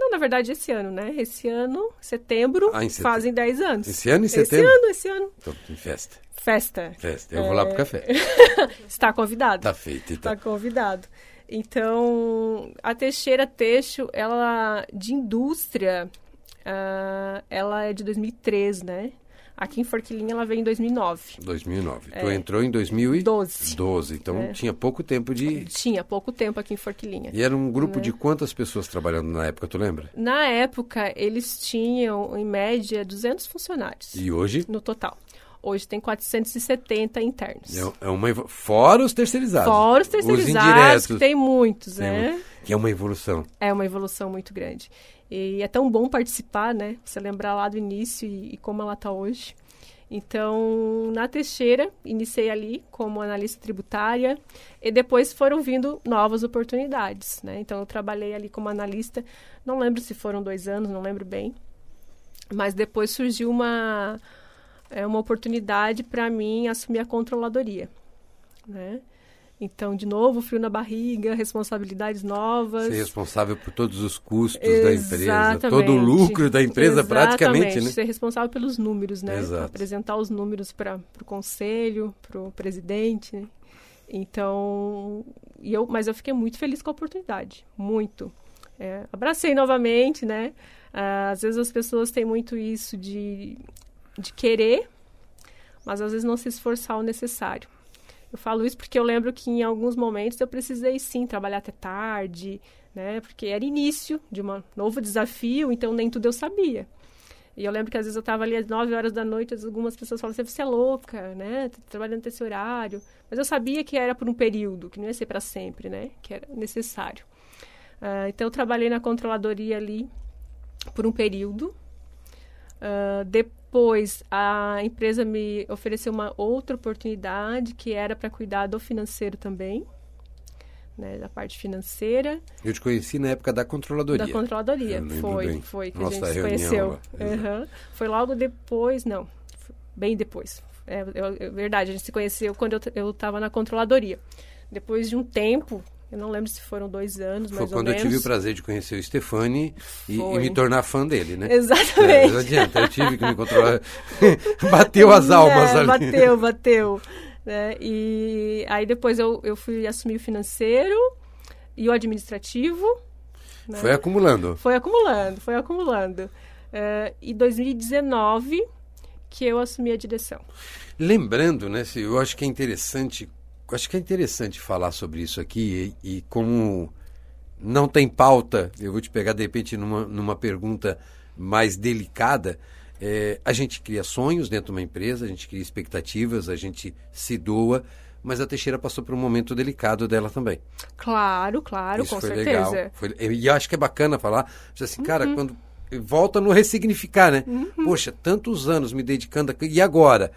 Speaker 3: Não, na verdade, esse ano, né? Esse ano, setembro, ah, setembro. fazem 10 anos.
Speaker 2: Esse ano em setembro?
Speaker 3: Esse ano, esse ano.
Speaker 2: Então, em festa.
Speaker 3: Festa.
Speaker 2: Festa. Eu é... vou lá pro café. [LAUGHS]
Speaker 3: Está convidado.
Speaker 2: Tá feito, então.
Speaker 3: Está convidado. Então, a Teixeira Teixo, ela, de indústria, uh, ela é de 2003, né? Aqui em Forquilinha ela veio em 2009.
Speaker 2: 2009. É. Tu entrou em 2012. 12. Então é. tinha pouco tempo de.
Speaker 3: Tinha pouco tempo aqui em Forquilinha.
Speaker 2: E era um grupo né? de quantas pessoas trabalhando na época, tu lembra?
Speaker 3: Na época, eles tinham, em média, 200 funcionários.
Speaker 2: E hoje?
Speaker 3: No total. Hoje tem 470 internos.
Speaker 2: É, é uma fora os terceirizados.
Speaker 3: Fora os terceirizados, os tem muitos,
Speaker 2: tem
Speaker 3: né?
Speaker 2: Que é uma evolução.
Speaker 3: É uma evolução muito grande. E é tão bom participar, né? Você lembrar lá do início e, e como ela está hoje. Então, na Teixeira, iniciei ali como analista tributária e depois foram vindo novas oportunidades, né? Então, eu trabalhei ali como analista, não lembro se foram dois anos, não lembro bem, mas depois surgiu uma, é, uma oportunidade para mim assumir a controladoria, né? Então, de novo, frio na barriga, responsabilidades novas.
Speaker 2: Ser responsável por todos os custos Exatamente. da empresa, todo o lucro da empresa,
Speaker 3: Exatamente.
Speaker 2: praticamente, né?
Speaker 3: Ser responsável pelos números, né?
Speaker 2: Exato.
Speaker 3: Apresentar os números para o conselho, para o presidente. Né? Então, e eu, mas eu fiquei muito feliz com a oportunidade, muito. É, abracei novamente, né? Ah, às vezes as pessoas têm muito isso de, de querer, mas às vezes não se esforçar o necessário. Eu falo isso porque eu lembro que em alguns momentos eu precisei sim trabalhar até tarde, né? Porque era início de um novo desafio, então nem tudo eu sabia. E eu lembro que às vezes eu estava ali às 9 horas da noite, algumas pessoas falavam assim, você é louca, né? Tá trabalhando esse horário. Mas eu sabia que era por um período, que não ia ser para sempre, né? Que era necessário. Uh, então eu trabalhei na controladoria ali por um período. Uh, depois a empresa me ofereceu uma outra oportunidade que era para cuidar do financeiro também, né, da parte financeira.
Speaker 2: Eu te conheci na época da controladoria.
Speaker 3: Da controladoria, foi, bem. foi que Nossa, a gente se conheceu. Uhum. Foi logo depois, não, bem depois. É, é, é, verdade, a gente se conheceu quando eu estava na controladoria. Depois de um tempo, eu não lembro se foram dois anos,
Speaker 2: Foi
Speaker 3: menos.
Speaker 2: Foi quando eu tive o prazer de conhecer o Stefani e, e, me tornar fã dele, né? [LAUGHS]
Speaker 3: Exatamente.
Speaker 2: É, não adianta, eu tive que me controlar. [LAUGHS] bateu as almas é, ali.
Speaker 3: Bateu, bateu. Né? E aí depois eu, eu fui assumir o financeiro e o administrativo.
Speaker 2: Né? Foi acumulando.
Speaker 3: Foi acumulando, foi acumulando. Uh, e 2019 que eu assumi a direção.
Speaker 2: Lembrando, né, eu acho que é interessante acho que é interessante falar sobre isso aqui e, e, como não tem pauta, eu vou te pegar de repente numa, numa pergunta mais delicada. É, a gente cria sonhos dentro de uma empresa, a gente cria expectativas, a gente se doa, mas a Teixeira passou por um momento delicado dela também.
Speaker 3: Claro, claro,
Speaker 2: Isso
Speaker 3: com
Speaker 2: foi
Speaker 3: certeza.
Speaker 2: Legal. Foi, e eu acho que é bacana falar, assim, cara, uhum. quando volta no ressignificar, né? Uhum. Poxa, tantos anos me dedicando a... e agora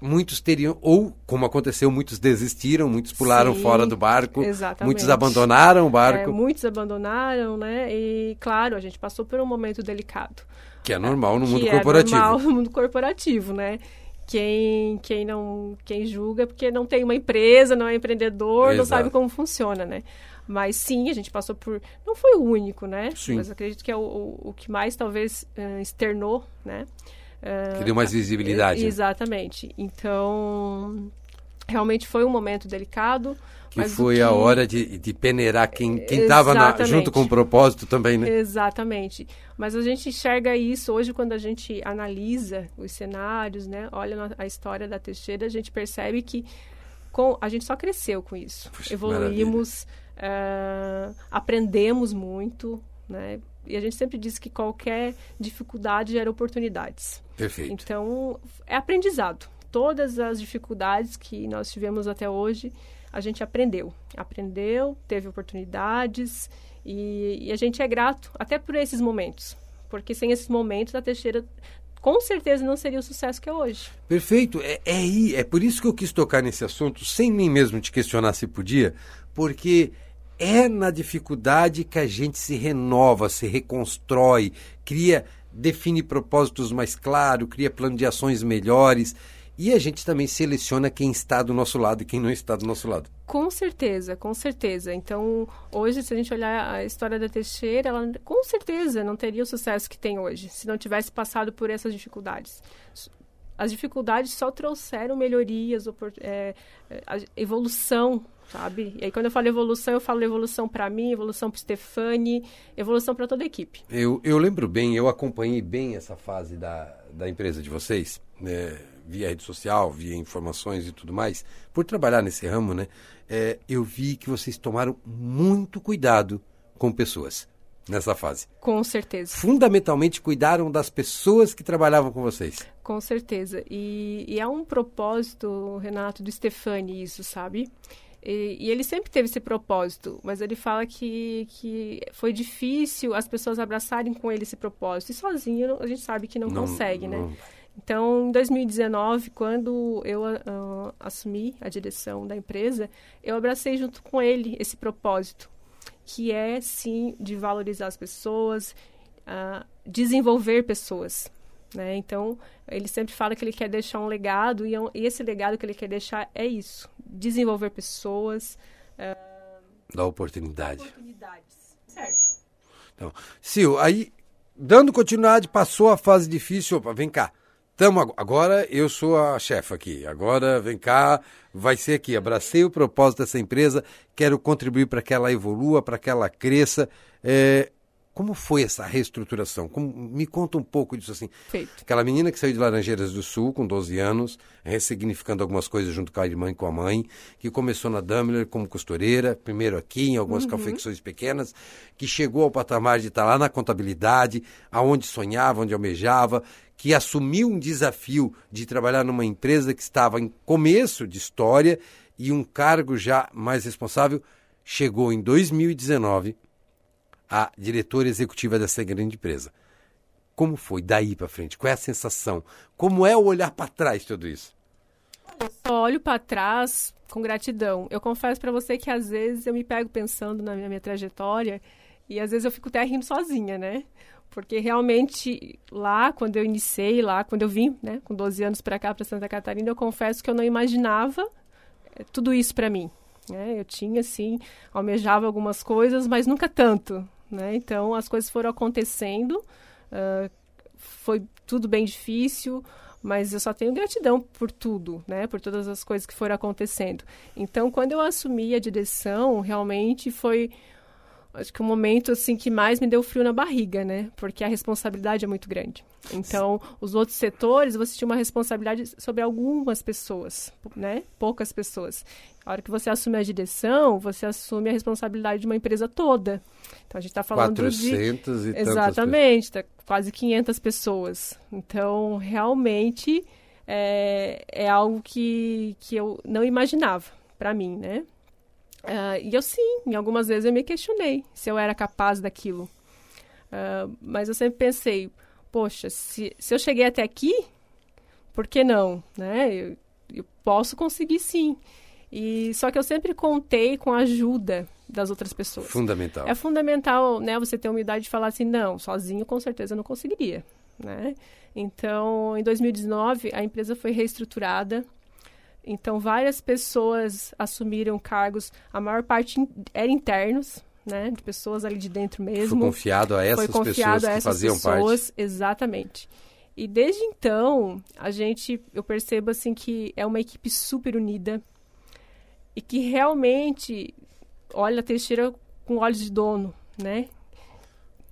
Speaker 2: muitos teriam, ou como aconteceu, muitos desistiram, muitos pularam Sim, fora do barco,
Speaker 3: exatamente.
Speaker 2: muitos abandonaram o barco.
Speaker 3: É, muitos abandonaram, né? E claro, a gente passou por um momento delicado.
Speaker 2: Que é normal no mundo
Speaker 3: é
Speaker 2: corporativo.
Speaker 3: normal no mundo corporativo, né? Quem, quem não quem julga é porque não tem uma empresa, não é empreendedor, Exato. não sabe como funciona, né? Mas sim, a gente passou por. Não foi o único, né?
Speaker 2: Sim.
Speaker 3: Mas acredito que é o, o, o que mais talvez uh, externou, né?
Speaker 2: Que deu mais visibilidade.
Speaker 3: Exatamente. Então, realmente foi um momento delicado.
Speaker 2: Que foi que... a hora de, de peneirar quem estava junto com o propósito também, né?
Speaker 3: Exatamente. Mas a gente enxerga isso hoje quando a gente analisa os cenários, né? Olha a história da Teixeira, a gente percebe que com, a gente só cresceu com isso. Puxa, Evoluímos, uh, aprendemos muito, né? E a gente sempre diz que qualquer dificuldade gera oportunidades.
Speaker 2: Perfeito.
Speaker 3: Então, é aprendizado. Todas as dificuldades que nós tivemos até hoje, a gente aprendeu. Aprendeu, teve oportunidades e, e a gente é grato até por esses momentos. Porque sem esses momentos, a Teixeira com certeza não seria o sucesso que é hoje.
Speaker 2: Perfeito. É, é, é por isso que eu quis tocar nesse assunto, sem mim mesmo te questionar se podia, porque é na dificuldade que a gente se renova, se reconstrói, cria, define propósitos mais claros, cria plano de ações melhores. E a gente também seleciona quem está do nosso lado e quem não está do nosso lado.
Speaker 3: Com certeza, com certeza. Então, hoje, se a gente olhar a história da Teixeira, ela com certeza não teria o sucesso que tem hoje, se não tivesse passado por essas dificuldades. As dificuldades só trouxeram melhorias, é, evolução sabe? E aí quando eu falo evolução, eu falo evolução para mim, evolução para Stefani, evolução para toda a equipe.
Speaker 2: Eu, eu lembro bem, eu acompanhei bem essa fase da, da empresa de vocês, né? via rede social, via informações e tudo mais, por trabalhar nesse ramo, né? É, eu vi que vocês tomaram muito cuidado com pessoas nessa fase.
Speaker 3: Com certeza.
Speaker 2: Fundamentalmente cuidaram das pessoas que trabalhavam com vocês.
Speaker 3: Com certeza. E, e é um propósito, Renato, do Stefani isso, sabe? E, e, ele sempre teve esse propósito, mas ele fala que, que foi difícil as pessoas abraçarem com ele esse propósito. E sozinho a gente sabe que não, não consegue, né? Não. Então, em 2019, quando eu uh, assumi a direção da empresa, eu abracei junto com ele esse propósito, que é, sim, de valorizar as pessoas, uh, desenvolver pessoas. Né? Então, ele sempre fala que ele quer deixar um legado, e, é e esse legado que ele quer deixar é isso: desenvolver pessoas.
Speaker 2: Uh, Dar oportunidade.
Speaker 3: Oportunidades, certo.
Speaker 2: Então, Sil, aí, dando continuidade, passou a fase difícil. Opa, vem cá. Tamo, agora eu sou a chefe aqui. Agora vem cá, vai ser aqui. Abracei o propósito dessa empresa, quero contribuir para que ela evolua, para que ela cresça. É, como foi essa reestruturação? Como, me conta um pouco disso assim.
Speaker 3: Feito.
Speaker 2: Aquela menina que saiu de Laranjeiras do Sul com 12 anos, ressignificando algumas coisas junto com a irmã e com a mãe, que começou na Daimler como costureira, primeiro aqui em algumas uhum. confecções pequenas, que chegou ao patamar de estar lá na contabilidade, aonde sonhava, onde almejava, que assumiu um desafio de trabalhar numa empresa que estava em começo de história e um cargo já mais responsável, chegou em 2019 a diretora executiva dessa grande empresa. Como foi daí para frente? Qual é a sensação? Como é o olhar para trás tudo isso?
Speaker 3: Eu só olho para trás com gratidão. Eu confesso para você que às vezes eu me pego pensando na minha, minha trajetória e às vezes eu fico até rindo sozinha, né? Porque realmente lá, quando eu iniciei, lá, quando eu vim, né, com 12 anos para cá, para Santa Catarina, eu confesso que eu não imaginava eh, tudo isso para mim. Né? Eu tinha, assim, almejava algumas coisas, mas nunca tanto, né? Então as coisas foram acontecendo, uh, foi tudo bem difícil, mas eu só tenho gratidão por tudo, né? Por todas as coisas que foram acontecendo. Então quando eu assumi a direção, realmente foi acho que o momento assim que mais me deu frio na barriga, né? Porque a responsabilidade é muito grande. Então, os outros setores, você tinha uma responsabilidade sobre algumas pessoas, né? Poucas pessoas. A hora que você assume a direção, você assume a responsabilidade de uma empresa toda. Então, a gente está falando
Speaker 2: 400
Speaker 3: de...
Speaker 2: e
Speaker 3: Exatamente, tá quase 500 pessoas. Então, realmente, é, é algo que, que eu não imaginava para mim, né? Uh, e eu sim, em algumas vezes eu me questionei se eu era capaz daquilo. Uh, mas eu sempre pensei, poxa, se, se eu cheguei até aqui, por que não? Né? Eu, eu posso conseguir sim. E só que eu sempre contei com a ajuda das outras pessoas.
Speaker 2: Fundamental.
Speaker 3: É fundamental, né, você ter a humildade de falar assim, não, sozinho com certeza eu não conseguiria, né? Então, em 2019, a empresa foi reestruturada. Então, várias pessoas assumiram cargos, a maior parte era internos, né, de pessoas ali de dentro mesmo.
Speaker 2: Foi confiado a essas
Speaker 3: foi confiado
Speaker 2: pessoas
Speaker 3: a essas
Speaker 2: que faziam
Speaker 3: pessoas,
Speaker 2: parte.
Speaker 3: Exatamente. E desde então, a gente, eu percebo assim que é uma equipe super unida e que realmente olha a Teixeira com olhos de dono, né?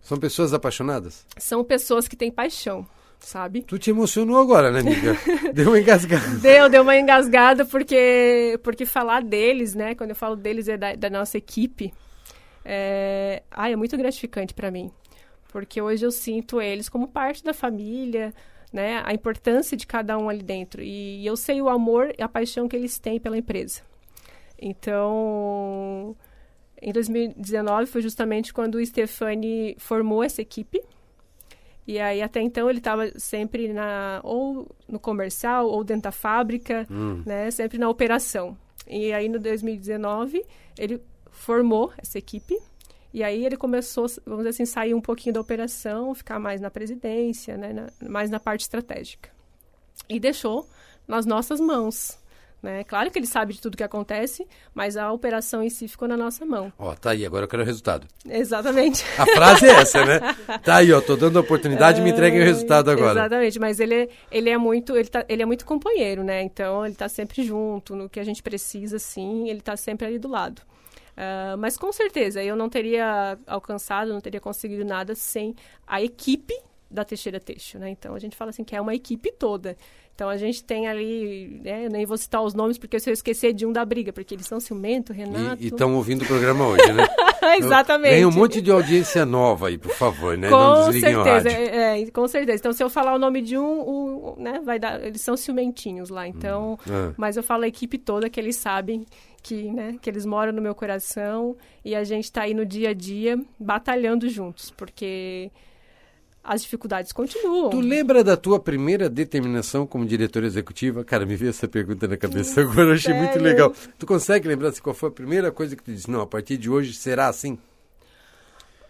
Speaker 2: São pessoas apaixonadas?
Speaker 3: São pessoas que têm paixão, sabe?
Speaker 2: Tu te emocionou agora, né, amiga? [LAUGHS] deu uma engasgada.
Speaker 3: Deu, deu uma engasgada porque, porque falar deles, né? Quando eu falo deles é da, da nossa equipe. É, ai, é muito gratificante para mim. Porque hoje eu sinto eles como parte da família, né? A importância de cada um ali dentro. E eu sei o amor e a paixão que eles têm pela empresa. Então, em 2019 foi justamente quando o Stefani formou essa equipe. E aí até então ele estava sempre na ou no comercial ou dentro da fábrica, hum. né, sempre na operação. E aí no 2019 ele formou essa equipe e aí ele começou, vamos dizer assim, sair um pouquinho da operação, ficar mais na presidência, né, na, mais na parte estratégica. E deixou nas nossas mãos né? Claro que ele sabe de tudo que acontece, mas a operação em si ficou na nossa mão.
Speaker 2: Ó, tá aí, agora eu quero o resultado.
Speaker 3: Exatamente. [LAUGHS]
Speaker 2: A frase é essa, né? Tá aí, ó, tô dando a oportunidade, me entreguem o resultado agora.
Speaker 3: Exatamente, mas ele, ele é muito, ele, tá, ele é muito companheiro, né? Então ele tá sempre junto, no que a gente precisa, sim, ele tá sempre ali do lado. Uh, mas com certeza, eu não teria alcançado, não teria conseguido nada sem a equipe da Teixeira Teixo, né? Então a gente fala assim que é uma equipe toda. Então a gente tem ali, né, eu nem vou citar os nomes porque se eu esquecer de um da briga, porque eles são ciumento, Renato.
Speaker 2: E estão ouvindo o programa hoje, né? [LAUGHS]
Speaker 3: Exatamente.
Speaker 2: Tem um monte de audiência nova aí, por favor, né?
Speaker 3: Com Não certeza, é, é, com certeza. Então se eu falar o nome de um, o, né, vai dar, eles são ciumentinhos lá. Então, hum, é. mas eu falo a equipe toda que eles sabem que, né, que eles moram no meu coração e a gente está aí no dia a dia batalhando juntos, porque as dificuldades continuam.
Speaker 2: Tu lembra da tua primeira determinação como diretora executiva? Cara, me veio essa pergunta na cabeça agora, eu achei muito legal. Tu consegue lembrar assim, qual foi a primeira coisa que tu disse? Não, a partir de hoje será assim?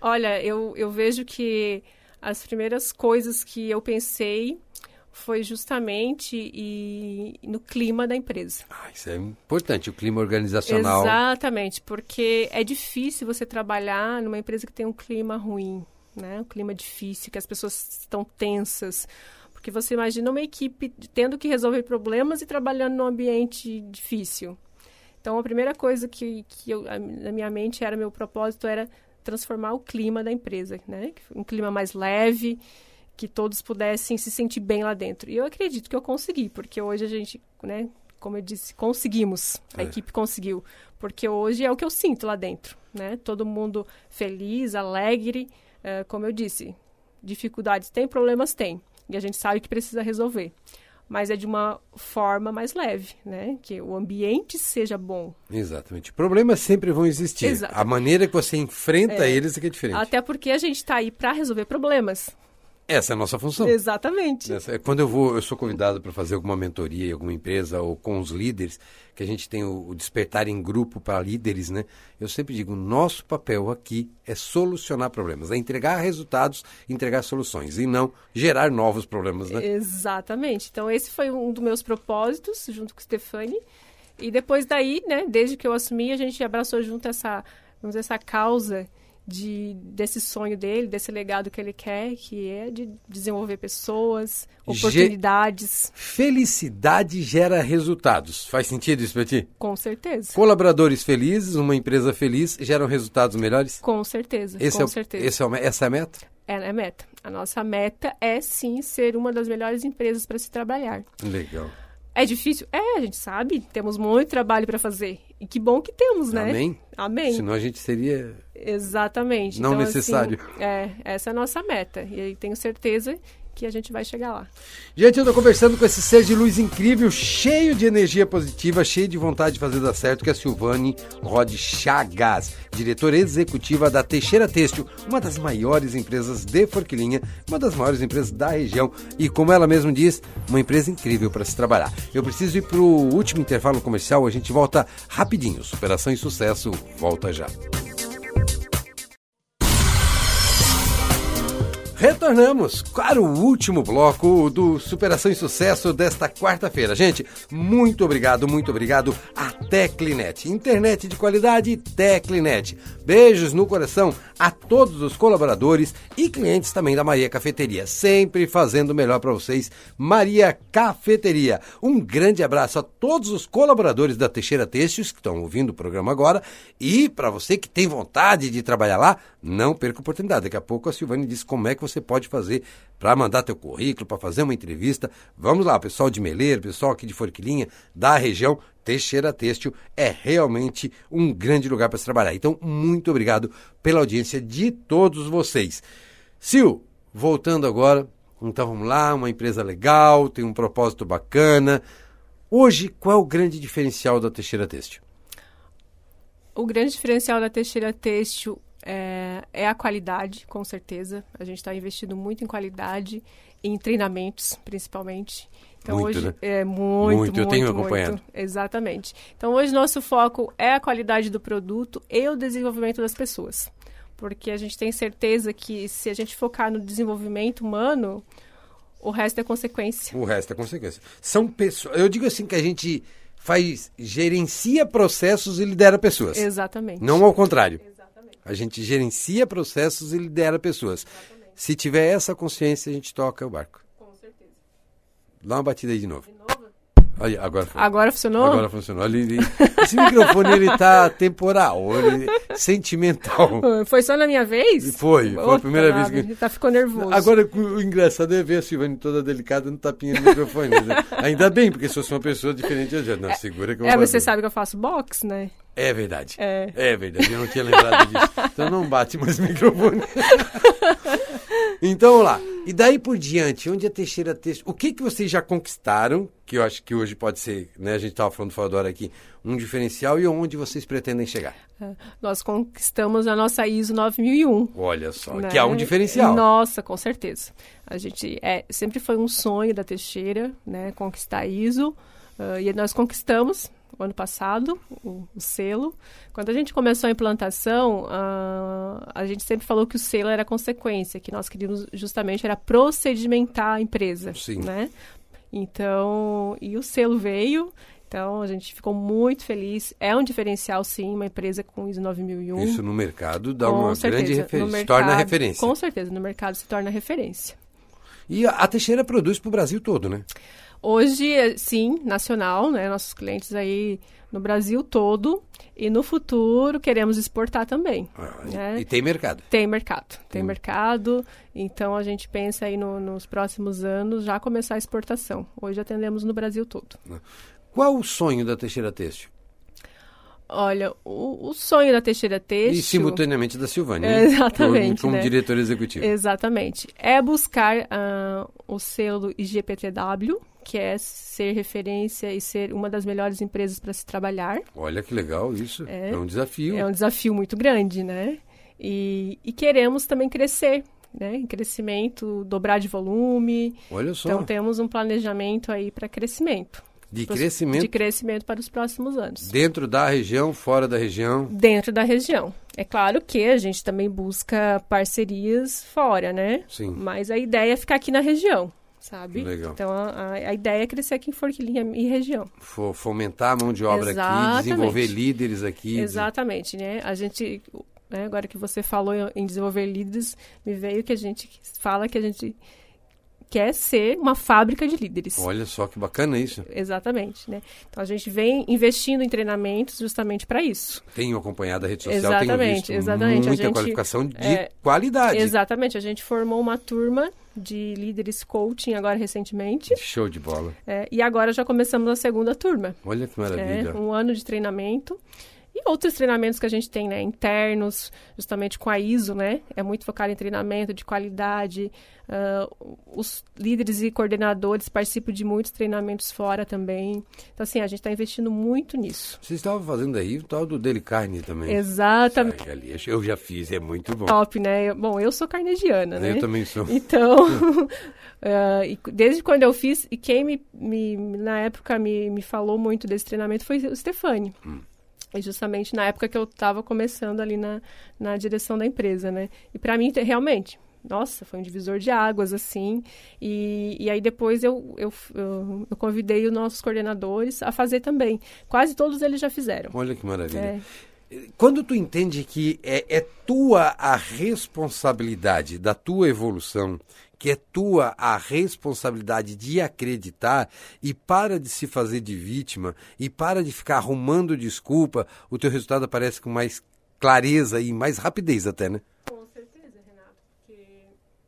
Speaker 3: Olha, eu, eu vejo que as primeiras coisas que eu pensei foi justamente e, no clima da empresa.
Speaker 2: Ah, isso é importante, o clima organizacional.
Speaker 3: Exatamente, porque é difícil você trabalhar numa empresa que tem um clima ruim, né? Um clima difícil, que as pessoas estão tensas. Porque você imagina uma equipe tendo que resolver problemas e trabalhando num ambiente difícil. Então, a primeira coisa que, que eu, na minha mente era, meu propósito era transformar o clima da empresa, né? Um clima mais leve, que todos pudessem se sentir bem lá dentro. E eu acredito que eu consegui, porque hoje a gente, né, como eu disse, conseguimos. A é. equipe conseguiu, porque hoje é o que eu sinto lá dentro, né? Todo mundo feliz, alegre, uh, como eu disse, dificuldades tem, problemas tem, e a gente sabe que precisa resolver mas é de uma forma mais leve, né? Que o ambiente seja bom.
Speaker 2: Exatamente. Problemas sempre vão existir. Exatamente. A maneira que você enfrenta é. eles é que é diferente.
Speaker 3: Até porque a gente está aí para resolver problemas.
Speaker 2: Essa é a nossa função.
Speaker 3: Exatamente.
Speaker 2: Essa, é, quando eu vou, eu sou convidado para fazer alguma mentoria em alguma empresa ou com os líderes, que a gente tem o, o despertar em grupo para líderes, né? Eu sempre digo, nosso papel aqui é solucionar problemas, é entregar resultados, entregar soluções e não gerar novos problemas, né?
Speaker 3: Exatamente. Então esse foi um dos meus propósitos junto com o Stefani. E depois daí, né, desde que eu assumi, a gente abraçou junto essa, vamos dizer, essa causa de, desse sonho dele, desse legado que ele quer, que é de desenvolver pessoas, oportunidades. Ge
Speaker 2: felicidade gera resultados. Faz sentido isso para ti?
Speaker 3: Com certeza.
Speaker 2: Colaboradores felizes, uma empresa feliz, geram resultados melhores?
Speaker 3: Com certeza.
Speaker 2: Esse
Speaker 3: com
Speaker 2: é,
Speaker 3: certeza.
Speaker 2: Esse é, essa é a meta?
Speaker 3: É, é a meta. A nossa meta é sim ser uma das melhores empresas para se trabalhar.
Speaker 2: Legal.
Speaker 3: É difícil? É, a gente sabe. Temos muito trabalho para fazer. E que bom que temos, né?
Speaker 2: Amém.
Speaker 3: Amém.
Speaker 2: Senão a gente seria.
Speaker 3: Exatamente.
Speaker 2: Não
Speaker 3: então,
Speaker 2: necessário.
Speaker 3: Assim, é, essa é a nossa meta. E aí tenho certeza que a gente vai chegar lá.
Speaker 2: Gente, eu estou conversando com esse ser de luz incrível, cheio de energia positiva, cheio de vontade de fazer dar certo, que é a Silvane Rod Chagas, diretora executiva da Teixeira Têxtil, uma das maiores empresas de Forquilinha, uma das maiores empresas da região e, como ela mesma diz, uma empresa incrível para se trabalhar. Eu preciso ir para o último intervalo comercial, a gente volta rapidinho. Superação e sucesso, volta já. Retornamos para o último bloco do Superação e Sucesso desta quarta-feira. Gente, muito obrigado, muito obrigado a Teclinet. Internet de qualidade Teclinet. Beijos no coração a todos os colaboradores e clientes também da Maria Cafeteria. Sempre fazendo o melhor para vocês. Maria Cafeteria. Um grande abraço a todos os colaboradores da Teixeira Têxteis que estão ouvindo o programa agora. E para você que tem vontade de trabalhar lá, não perca a oportunidade. Daqui a pouco a Silvane diz como é que você pode fazer para mandar teu currículo, para fazer uma entrevista. Vamos lá, pessoal de Meleiro, pessoal aqui de Forquilinha, da região, Teixeira Têxtil é realmente um grande lugar para se trabalhar. Então, muito obrigado pela audiência de todos vocês. Sil, voltando agora, então vamos lá, uma empresa legal, tem um propósito bacana. Hoje, qual é o grande diferencial da Teixeira Têxtil?
Speaker 3: O grande diferencial da Teixeira Têxtil é, é a qualidade, com certeza. A gente está investindo muito em qualidade, em treinamentos, principalmente. Então
Speaker 2: muito,
Speaker 3: hoje
Speaker 2: né?
Speaker 3: é muito, muito,
Speaker 2: eu tenho acompanhado. Muito,
Speaker 3: exatamente. Então hoje nosso foco é a qualidade do produto e o desenvolvimento das pessoas. Porque a gente tem certeza que se a gente focar no desenvolvimento humano, o resto é consequência.
Speaker 2: O resto é consequência. São pessoas. Eu digo assim que a gente faz gerencia processos e lidera pessoas.
Speaker 3: Exatamente.
Speaker 2: Não ao contrário. A gente gerencia processos e lidera pessoas. Exatamente. Se tiver essa consciência, a gente toca o barco.
Speaker 3: Com certeza.
Speaker 2: Dá uma batida aí de novo.
Speaker 3: De novo?
Speaker 2: Aí, agora foi.
Speaker 3: Agora funcionou?
Speaker 2: Agora funcionou. Ele, ele, esse microfone ele tá [LAUGHS] temporal, ele, sentimental.
Speaker 3: Foi só na minha vez?
Speaker 2: Foi, foi Outra a primeira nada, vez que.
Speaker 3: Ele tá ficou nervoso.
Speaker 2: Agora o engraçado é ver a Silvane toda delicada no tapinha do microfone. Né? Ainda bem, porque se fosse uma pessoa diferente, eu já. Não, segura que eu.
Speaker 3: É, você sabe que eu faço boxe, né?
Speaker 2: É verdade.
Speaker 3: É.
Speaker 2: é verdade, eu não tinha lembrado disso. Então não bate mais o microfone. [LAUGHS] então, vamos lá. E daí por diante, onde a Teixeira Teixeira... O que, que vocês já conquistaram, que eu acho que hoje pode ser, né? A gente estava falando fora da hora aqui, um diferencial e onde vocês pretendem chegar?
Speaker 3: É, nós conquistamos a nossa ISO 9001.
Speaker 2: Olha só, né? que é um diferencial.
Speaker 3: Nossa, com certeza. A gente, é, sempre foi um sonho da Teixeira, né? Conquistar a ISO. Uh, e nós conquistamos ano passado, o, o selo. Quando a gente começou a implantação, uh, a gente sempre falou que o selo era consequência, que nós queríamos justamente era procedimentar a empresa,
Speaker 2: Sim.
Speaker 3: né? Então, e o selo veio, então a gente ficou muito feliz. É um diferencial, sim, uma empresa com ISO 9001.
Speaker 2: Isso no mercado dá
Speaker 3: Com
Speaker 2: uma
Speaker 3: certeza.
Speaker 2: grande referência, se
Speaker 3: mercado-
Speaker 2: torna referência.
Speaker 3: Com certeza, no mercado se torna referência.
Speaker 2: E a, a Teixeira produz para o Brasil todo, né?
Speaker 3: Hoje, eh, sim, nacional, né? Nossos clientes aí no Brasil todo. E no futuro queremos exportar também.
Speaker 2: Ah, e-
Speaker 3: né?
Speaker 2: E tem mercado.
Speaker 3: Tem mercado, tem
Speaker 2: Tem.
Speaker 3: mercado. Então a gente pensa aí no- nos próximos anos já começar a exportação. Hoje atendemos no Brasil todo.
Speaker 2: Qual o sonho da Teixeira Têxtil?
Speaker 3: Olha, o, o sonho da Teixeira Têxtil...
Speaker 2: E simultaneamente da Silvânia.
Speaker 3: É, [LAUGHS] exatamente,
Speaker 2: Como, como
Speaker 3: né?
Speaker 2: diretor executivo.
Speaker 3: Exatamente. É buscar ah, o selo IGPTW, que é ser referência e ser uma das melhores empresas para se trabalhar.
Speaker 2: Olha que legal isso. É,
Speaker 3: É.
Speaker 2: um desafio.
Speaker 3: É um desafio muito grande, né? E, e queremos também crescer, né? Em crescimento, dobrar de volume.
Speaker 2: Olha só.
Speaker 3: Então temos um planejamento aí para crescimento.
Speaker 2: De
Speaker 3: Pros-
Speaker 2: crescimento
Speaker 3: De crescimento para os próximos anos.
Speaker 2: dentro da região, fora da região.
Speaker 3: Dentro da região. É claro que a gente também busca parcerias fora, né?
Speaker 2: Sim.
Speaker 3: Mas a ideia é ficar aqui na região, sabe?
Speaker 2: Legal.
Speaker 3: Então a, a- ideia é crescer aqui em Forquilinha e região.
Speaker 2: Fo- Fomentar a mão de obra aqui,
Speaker 3: Exatamente.
Speaker 2: desenvolver líderes aqui.
Speaker 3: Exatamente, né? A gente, né, agora que você falou em desenvolver líderes, me veio que a gente fala que a gente quer ser uma fábrica de líderes.
Speaker 2: Olha só que bacana isso.
Speaker 3: Exatamente, né? Então a gente vem investindo em treinamentos justamente para isso.
Speaker 2: Tenho acompanhado a rede social, tenho
Speaker 3: Exatamente,
Speaker 2: visto
Speaker 3: exatamente.
Speaker 2: Muita
Speaker 3: gente-
Speaker 2: qualificação de
Speaker 3: é,
Speaker 2: qualidade.
Speaker 3: Exatamente, a gente formou uma turma de líderes coaching agora recentemente.
Speaker 2: Show de bola.
Speaker 3: é, e agora já começamos a segunda turma.
Speaker 2: Olha que
Speaker 3: É,
Speaker 2: maravilha.
Speaker 3: um ano de treinamento. E outros treinamentos que a gente tem, né? Internos, justamente com a ISO, né? É muito focado em treinamento de qualidade. ah, os líderes e coordenadores participam de muitos treinamentos fora também. Então, assim, a gente está investindo muito nisso.
Speaker 2: Vocês estavam fazendo aí o tal do Deli Carne também.
Speaker 3: Exatamente.
Speaker 2: Ali, eu já fiz, é muito bom.
Speaker 3: Top, né? Bom, eu sou carnegiana, né?
Speaker 2: Eu também sou.
Speaker 3: Então, [LAUGHS] e desde quando eu fiz, e quem me, me- na época me, me falou muito desse treinamento foi o Stefani. E justamente na época que eu estava começando ali na, na direção da empresa, né? E para mim, te- realmente, nossa, foi um divisor de águas, assim. E, e aí depois eu, eu, eu, eu convidei os nossos coordenadores a fazer também. Quase todos eles já fizeram.
Speaker 2: Olha que maravilha.
Speaker 3: É,
Speaker 2: Quando tu entende que é, é tua a responsabilidade da tua evolução, que é tua a responsabilidade de acreditar e para de se fazer de vítima e para de ficar arrumando desculpa, o teu resultado aparece com mais clareza e mais rapidez até, né?
Speaker 3: Com certeza, Renato. Porque...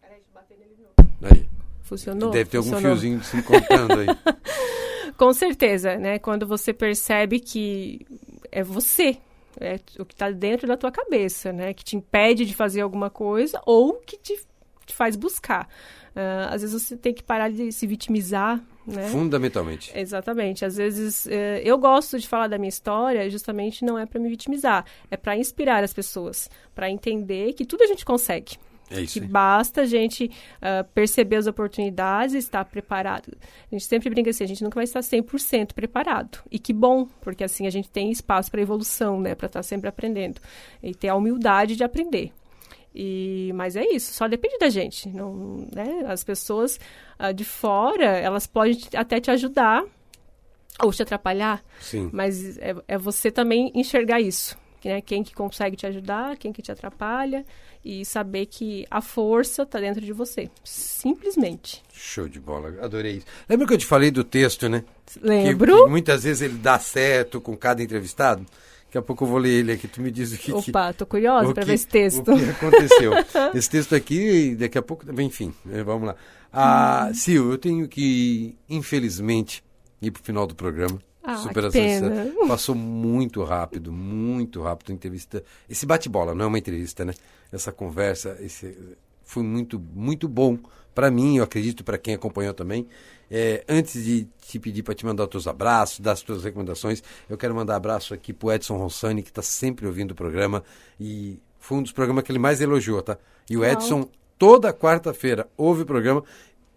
Speaker 3: Peraí, deixa eu bater nele de novo.
Speaker 2: Aí.
Speaker 3: Funcionou?
Speaker 2: Deve ter algum
Speaker 3: Funcionou.
Speaker 2: fiozinho se contando aí. [LAUGHS]
Speaker 3: Com certeza, né? Quando você percebe que é você, é o que está dentro da tua cabeça, né? Que te impede de fazer alguma coisa ou que te, te faz buscar. Ah, às vezes você tem que parar de se vitimizar, né?
Speaker 2: Fundamentalmente.
Speaker 3: Exatamente. Às vezes eh, eu gosto de falar da minha história, justamente não é para me vitimizar, é para inspirar as pessoas, para entender que tudo a gente consegue.
Speaker 2: É isso
Speaker 3: Que basta a gente ah, perceber as oportunidades e estar preparado. A gente sempre brinca assim, a gente nunca vai estar 100% preparado. E que bom, porque assim a gente tem espaço para evolução, né? Para estar sempre aprendendo. E ter a humildade de aprender. E, mas é isso, só depende da gente. Não, né? As pessoas ah, de fora, elas podem até te ajudar ou te atrapalhar,
Speaker 2: Sim.
Speaker 3: mas é, é você também enxergar isso. Né? Quem que consegue te ajudar, quem que te atrapalha e saber que a força está dentro de você. Simplesmente.
Speaker 2: Show de bola. Adorei isso. Lembra que eu te falei do texto, né? Que-
Speaker 3: Lembro.
Speaker 2: Que, muitas vezes ele dá certo com cada entrevistado. Daqui a pouco eu vou ler ele aqui. Tu me diz o que. que-
Speaker 3: Opa, tô curiosa
Speaker 2: o
Speaker 3: para
Speaker 2: que-
Speaker 3: ver esse texto.
Speaker 2: O que aconteceu? [LAUGHS] esse texto aqui, daqui a pouco. Enfim, eh, vamos lá. Ah, Sil, eu tenho que, infelizmente, ir pro final do programa.
Speaker 3: Ah,
Speaker 2: Superação
Speaker 3: que pena.
Speaker 2: Passou muito rápido, muito rápido a entrevista. Esse bate-bola, não é uma entrevista, né? Essa conversa, esse, foi muito, muito bom para mim, eu acredito para quem acompanhou também. É, antes de te pedir para te mandar os teus abraços, dar as tuas recomendações, eu quero mandar abraço aqui pro Edson Rossani, que está sempre ouvindo o programa e foi um dos programas que ele mais elogiou, tá? E o. Edson, toda quarta-feira, ouve o programa.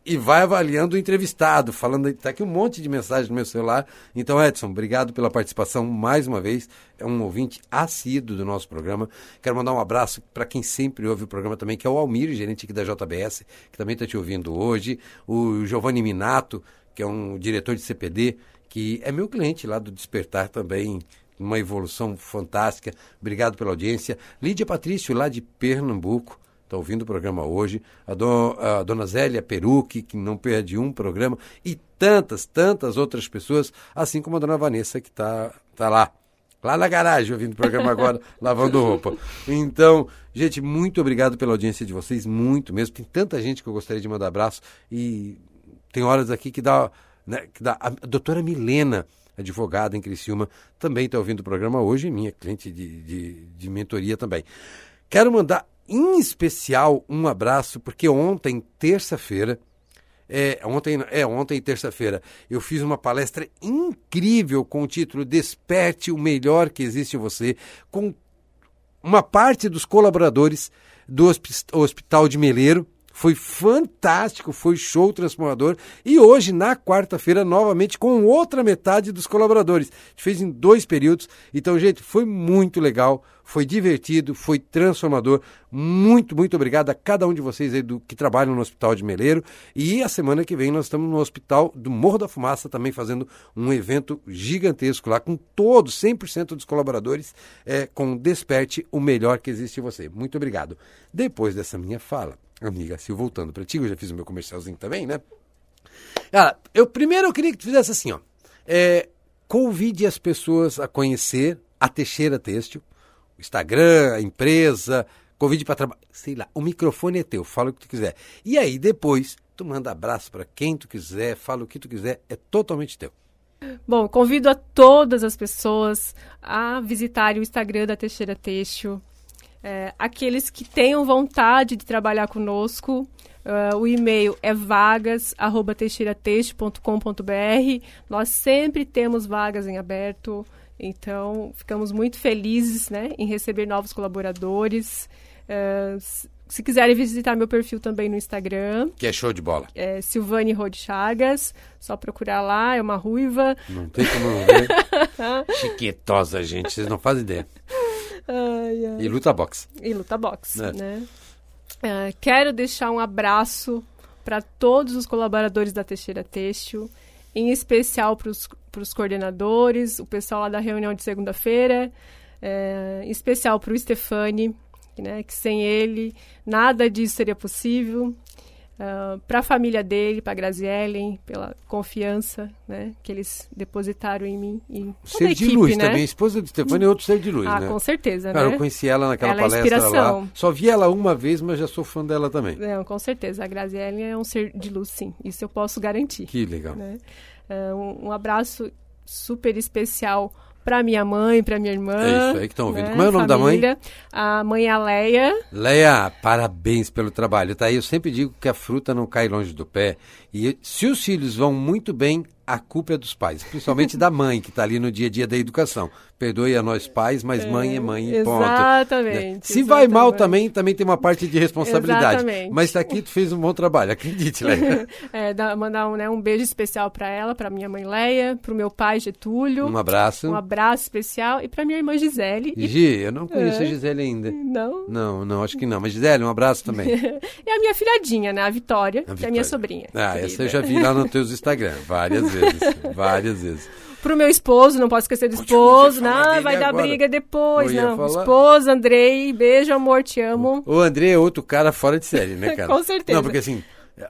Speaker 2: E vai avaliando o entrevistado, falando, tá aqui um monte de mensagem no meu celular. Então, Edson, obrigado pela participação mais uma vez. É um ouvinte assíduo do nosso programa. Quero mandar um abraço para quem sempre ouve o programa também, que é o Almir, gerente aqui da JBS, que também está te ouvindo hoje. O Giovanni Minato, que é um diretor de CPD, que é meu cliente lá do Despertar também, uma evolução fantástica. Obrigado pela audiência. Lídia Patrício, lá de Pernambuco, está ouvindo o programa hoje. A, do, a dona Zélia Peruque, que não perde um programa. E tantas, tantas outras pessoas, assim como a dona Vanessa, que está tá lá. Lá na garagem, ouvindo o programa agora, [LAUGHS] lavando roupa. Então, gente, muito obrigado pela audiência de vocês, muito mesmo. Tem tanta gente que eu gostaria de mandar abraço e tem horas aqui que dá, né, que dá. A doutora Milena, advogada em Criciúma, também está ouvindo o programa hoje, minha cliente de, de, de mentoria também. Quero mandar em especial um abraço, porque ontem, terça-feira, é, ontem, é, ontem, terça-feira, eu fiz uma palestra incrível com o título Desperte o Melhor que Existe em Você, com uma parte dos colaboradores do Hospital de Meleiro, foi fantástico, foi show transformador. E hoje, na quarta-feira, novamente com outra metade dos colaboradores. A gente fez em dois períodos. Então, gente, foi muito legal, foi divertido, foi transformador. Muito, muito obrigado a cada um de vocês aí do, que trabalham no Hospital de Meleiro. E a semana que vem nós estamos no Hospital do Morro da Fumaça também fazendo um evento gigantesco lá com todos, 100% dos colaboradores, é, com Desperte o melhor que existe em você. Muito obrigado. Depois dessa minha fala amiga Sil, voltando para ti, eu já fiz o meu comercialzinho também, né? Ah, eu primeiro eu queria que tu fizesse assim, ó. É, convide as pessoas a conhecer a Teixeira Têxtil, o Instagram, a empresa, convide para trabalhar, sei lá, o microfone é teu, fala o que tu quiser. E aí depois tu manda abraço para quem tu quiser, fala o que tu quiser, é totalmente teu.
Speaker 3: Bom, convido a todas as pessoas a visitarem o Instagram da Teixeira Têxtil, é, aqueles que tenham vontade de trabalhar conosco, uh, o e-mail é vagas@teixeirateixe.com.br. Nós sempre temos vagas em aberto, então ficamos muito felizes, né, em receber novos colaboradores. Uh, se quiserem visitar meu perfil também no Instagram.
Speaker 2: Que é show de bola.
Speaker 3: É Silvane Rod Chagas. Só procurar lá, é uma ruiva.
Speaker 2: Não tem como não ver. [LAUGHS] Chiquetosa, gente. Vocês não fazem ideia. Ai, ai. E luta boxe.
Speaker 3: E luta boxe, é. né? Uh, quero deixar um abraço para todos os colaboradores da Teixeira Têxtil, em especial para os coordenadores, o pessoal lá da reunião de segunda-feira, é, em especial para o Stefani, né, que sem ele nada disso seria possível. Uh, ah, para a família dele, para a Graziellen, pela confiança né, que eles depositaram em mim. E
Speaker 2: ser de luz né? também. Esposa de Stefania é outro ser de luz,
Speaker 3: ah,
Speaker 2: né?
Speaker 3: com certeza,
Speaker 2: Cara,
Speaker 3: né?
Speaker 2: eu conheci ela naquela ela é palestra é lá. Só vi ela uma vez, mas já sou fã dela também.
Speaker 3: Não, com certeza. A Graziellen é um ser de luz, sim. Isso eu posso garantir.
Speaker 2: Que legal.
Speaker 3: Né? Uh, um, um abraço super especial para minha mãe, para minha irmã.
Speaker 2: É isso aí que estão ouvindo. Né? Como é o nome Família. da mãe?
Speaker 3: A mãe é a Leia.
Speaker 2: Leia, parabéns pelo trabalho. Tá aí, eu sempre digo que a fruta não cai longe do pé. E se os filhos vão muito bem, a culpa é dos pais, principalmente da mãe, que está ali no dia a dia da educação. Perdoe a nós pais, mas é, mãe é mãe e ponto.
Speaker 3: Exatamente.
Speaker 2: Se exatamente. vai mal também, também tem uma parte de responsabilidade. Exatamente. Mas está aqui, tu fez um bom trabalho, acredite, Leia. [LAUGHS]
Speaker 3: é, dá, mandar um, né, um beijo especial para ela, para minha mãe Leia, para o meu pai Getúlio.
Speaker 2: Um abraço.
Speaker 3: Um abraço especial. E para minha irmã Gisele.
Speaker 2: Gi, eu não conheço é. a Gisele ainda.
Speaker 3: Não?
Speaker 2: Não, não, acho que não. Mas Gisele, um abraço também. [LAUGHS]
Speaker 3: e a minha filhadinha, né, a Vitória, a que Vitória. é minha sobrinha.
Speaker 2: Ah, essa eu já vi lá no teus Instagram, várias [LAUGHS] vezes. várias vezes.
Speaker 3: Pro meu esposo, não posso esquecer do esposo. Não, vai dar agora. briga depois. Não, falar... esposo, Andrei, beijo, amor, te amo.
Speaker 2: O Andrei é outro cara fora de série, né, [LAUGHS] cara?
Speaker 3: Com certeza.
Speaker 2: Não, porque assim,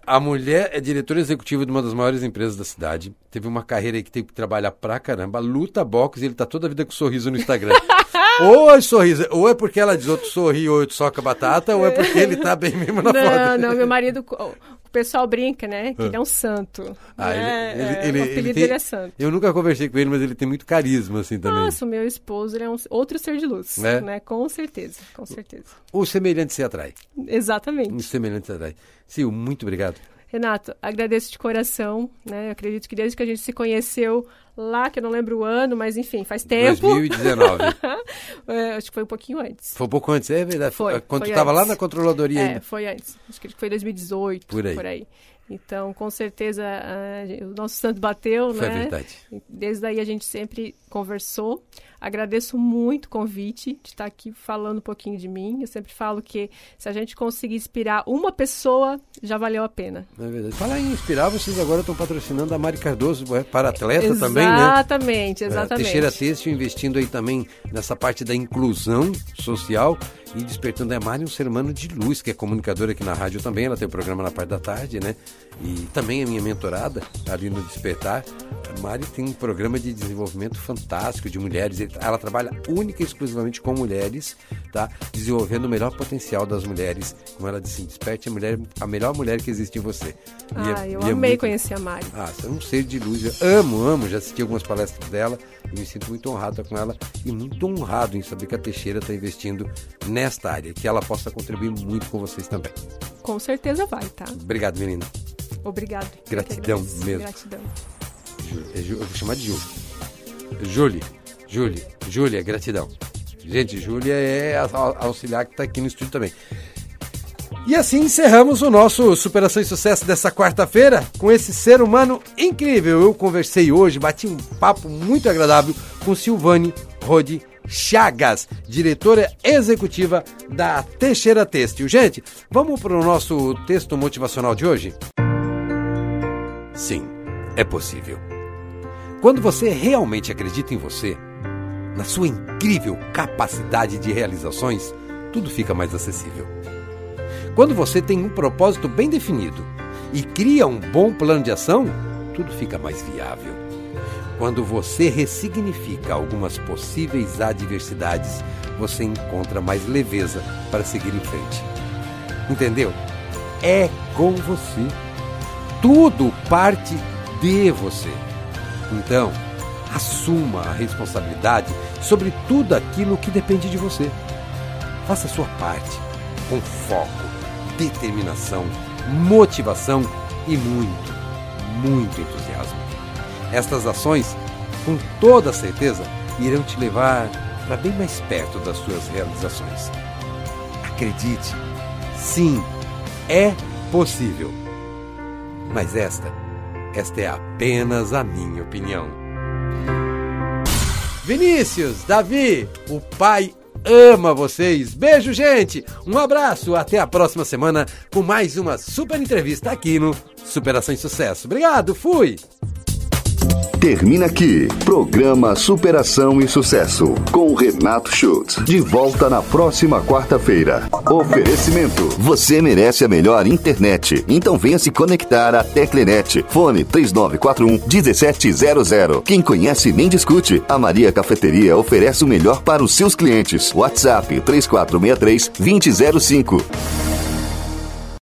Speaker 2: a mulher é diretora executiva de uma das maiores empresas da cidade. Teve uma carreira aí que teve que trabalhar pra caramba. Luta boxe e ele tá toda a vida com sorriso no Instagram. [LAUGHS] ou é sorriso, ou é porque ela diz outro sorri ou outro soca batata, ou é porque ele tá bem mesmo na
Speaker 3: não,
Speaker 2: foto.
Speaker 3: Não, não, meu marido, o pessoal brinca, né? Que ele é um santo. Ah, né? ele, ele, é, ele, o apelido dele é santo.
Speaker 2: Eu nunca conversei com ele, mas ele tem muito carisma, assim, também.
Speaker 3: Nossa, o meu esposo ele é um outro ser de luz, é? né? Com certeza, com certeza.
Speaker 2: O semelhante se atrai.
Speaker 3: Exatamente.
Speaker 2: O semelhante se atrai. Sil, muito obrigado.
Speaker 3: Renato, agradeço de coração, né? Eu acredito que desde que a gente se conheceu lá, que eu não lembro o ano, mas enfim, faz tempo.
Speaker 2: 2019. [LAUGHS]
Speaker 3: é, acho que foi um pouquinho antes.
Speaker 2: Foi um pouco antes, é verdade.
Speaker 3: Foi.
Speaker 2: Quando
Speaker 3: foi
Speaker 2: tu estava lá na controladoria
Speaker 3: é,
Speaker 2: ainda.
Speaker 3: foi antes. Acho que foi 2018,
Speaker 2: por aí.
Speaker 3: Por aí. Então, com certeza, uh, o nosso santo bateu,
Speaker 2: Foi
Speaker 3: né?
Speaker 2: verdade.
Speaker 3: Desde aí a gente sempre conversou. Agradeço muito o convite de estar aqui falando um pouquinho de mim. Eu sempre falo que se a gente conseguir inspirar uma pessoa, já valeu a pena.
Speaker 2: É verdade. Falar em inspirar, vocês agora estão patrocinando a Mari Cardoso é, para atleta
Speaker 3: exatamente,
Speaker 2: também, né?
Speaker 3: Exatamente, exatamente.
Speaker 2: É, Teixeira Têxtil investindo aí também nessa parte da inclusão social e despertando a Mari um ser humano de luz, que é comunicadora aqui na rádio também. Ela tem o um programa na parte da tarde, né? E também a minha mentorada ali no Despertar. A Mari tem um programa de desenvolvimento fantástico de mulheres. Ela trabalha única e exclusivamente com mulheres, tá? Desenvolvendo o melhor potencial das mulheres. Como ela disse, desperte a mulher, a melhor mulher que existe em você.
Speaker 3: Ah, e é, eu amei é muito... conhecer a Mari.
Speaker 2: Ah, você é um ser de luz. Eu amo, amo. Já assisti algumas palestras dela e me sinto muito honrado com ela e muito honrado em saber que a Teixeira está investindo nesta área, que ela possa contribuir muito com vocês também.
Speaker 3: Com certeza vai, tá?
Speaker 2: Obrigado, menina.
Speaker 3: Obrigado.
Speaker 2: Gratidão mesmo.
Speaker 3: Gratidão.
Speaker 2: Eu vou chamar de Júlia. Júlia. Júlia. Júlia, gratidão. Gente, Júlia é a auxiliar que está aqui no estúdio também. E assim encerramos o nosso Superação e Sucesso dessa quarta-feira com esse ser humano incrível. Eu conversei hoje, bati um papo muito agradável com Silvane Rodi Chagas, diretora executiva da Teixeira Têxtil. Gente, vamos para o nosso texto motivacional de hoje? Sim, é possível. Quando você realmente acredita em você, na sua incrível capacidade de realizações, tudo fica mais acessível. Quando você tem um propósito bem definido e cria um bom plano de ação, tudo fica mais viável. Quando você ressignifica algumas possíveis adversidades, você encontra mais leveza para seguir em frente. Entendeu? É com você. Tudo parte de você. Então, assuma a responsabilidade sobre tudo aquilo que depende de você. Faça a sua parte com foco, determinação, motivação e muito, muito entusiasmo. Estas ações, com toda certeza, irão te levar para bem mais perto das suas realizações. Acredite, sim, é possível. Mas esta, esta é apenas a minha opinião. Vinícius, Davi, o pai ama vocês. Beijo, gente. Um abraço. Até a próxima semana com mais uma super entrevista aqui no Superação e Sucesso. Obrigado. Fui.
Speaker 1: Termina aqui. Programa Superação e Sucesso. Com Renato Schultz. De volta na próxima quarta-feira. Oferecimento. Você merece a melhor internet. Então venha se conectar à Teclenet. Fone 3941 1700. Quem conhece nem discute. A Maria Cafeteria oferece o melhor para os seus clientes. WhatsApp 3463 2005.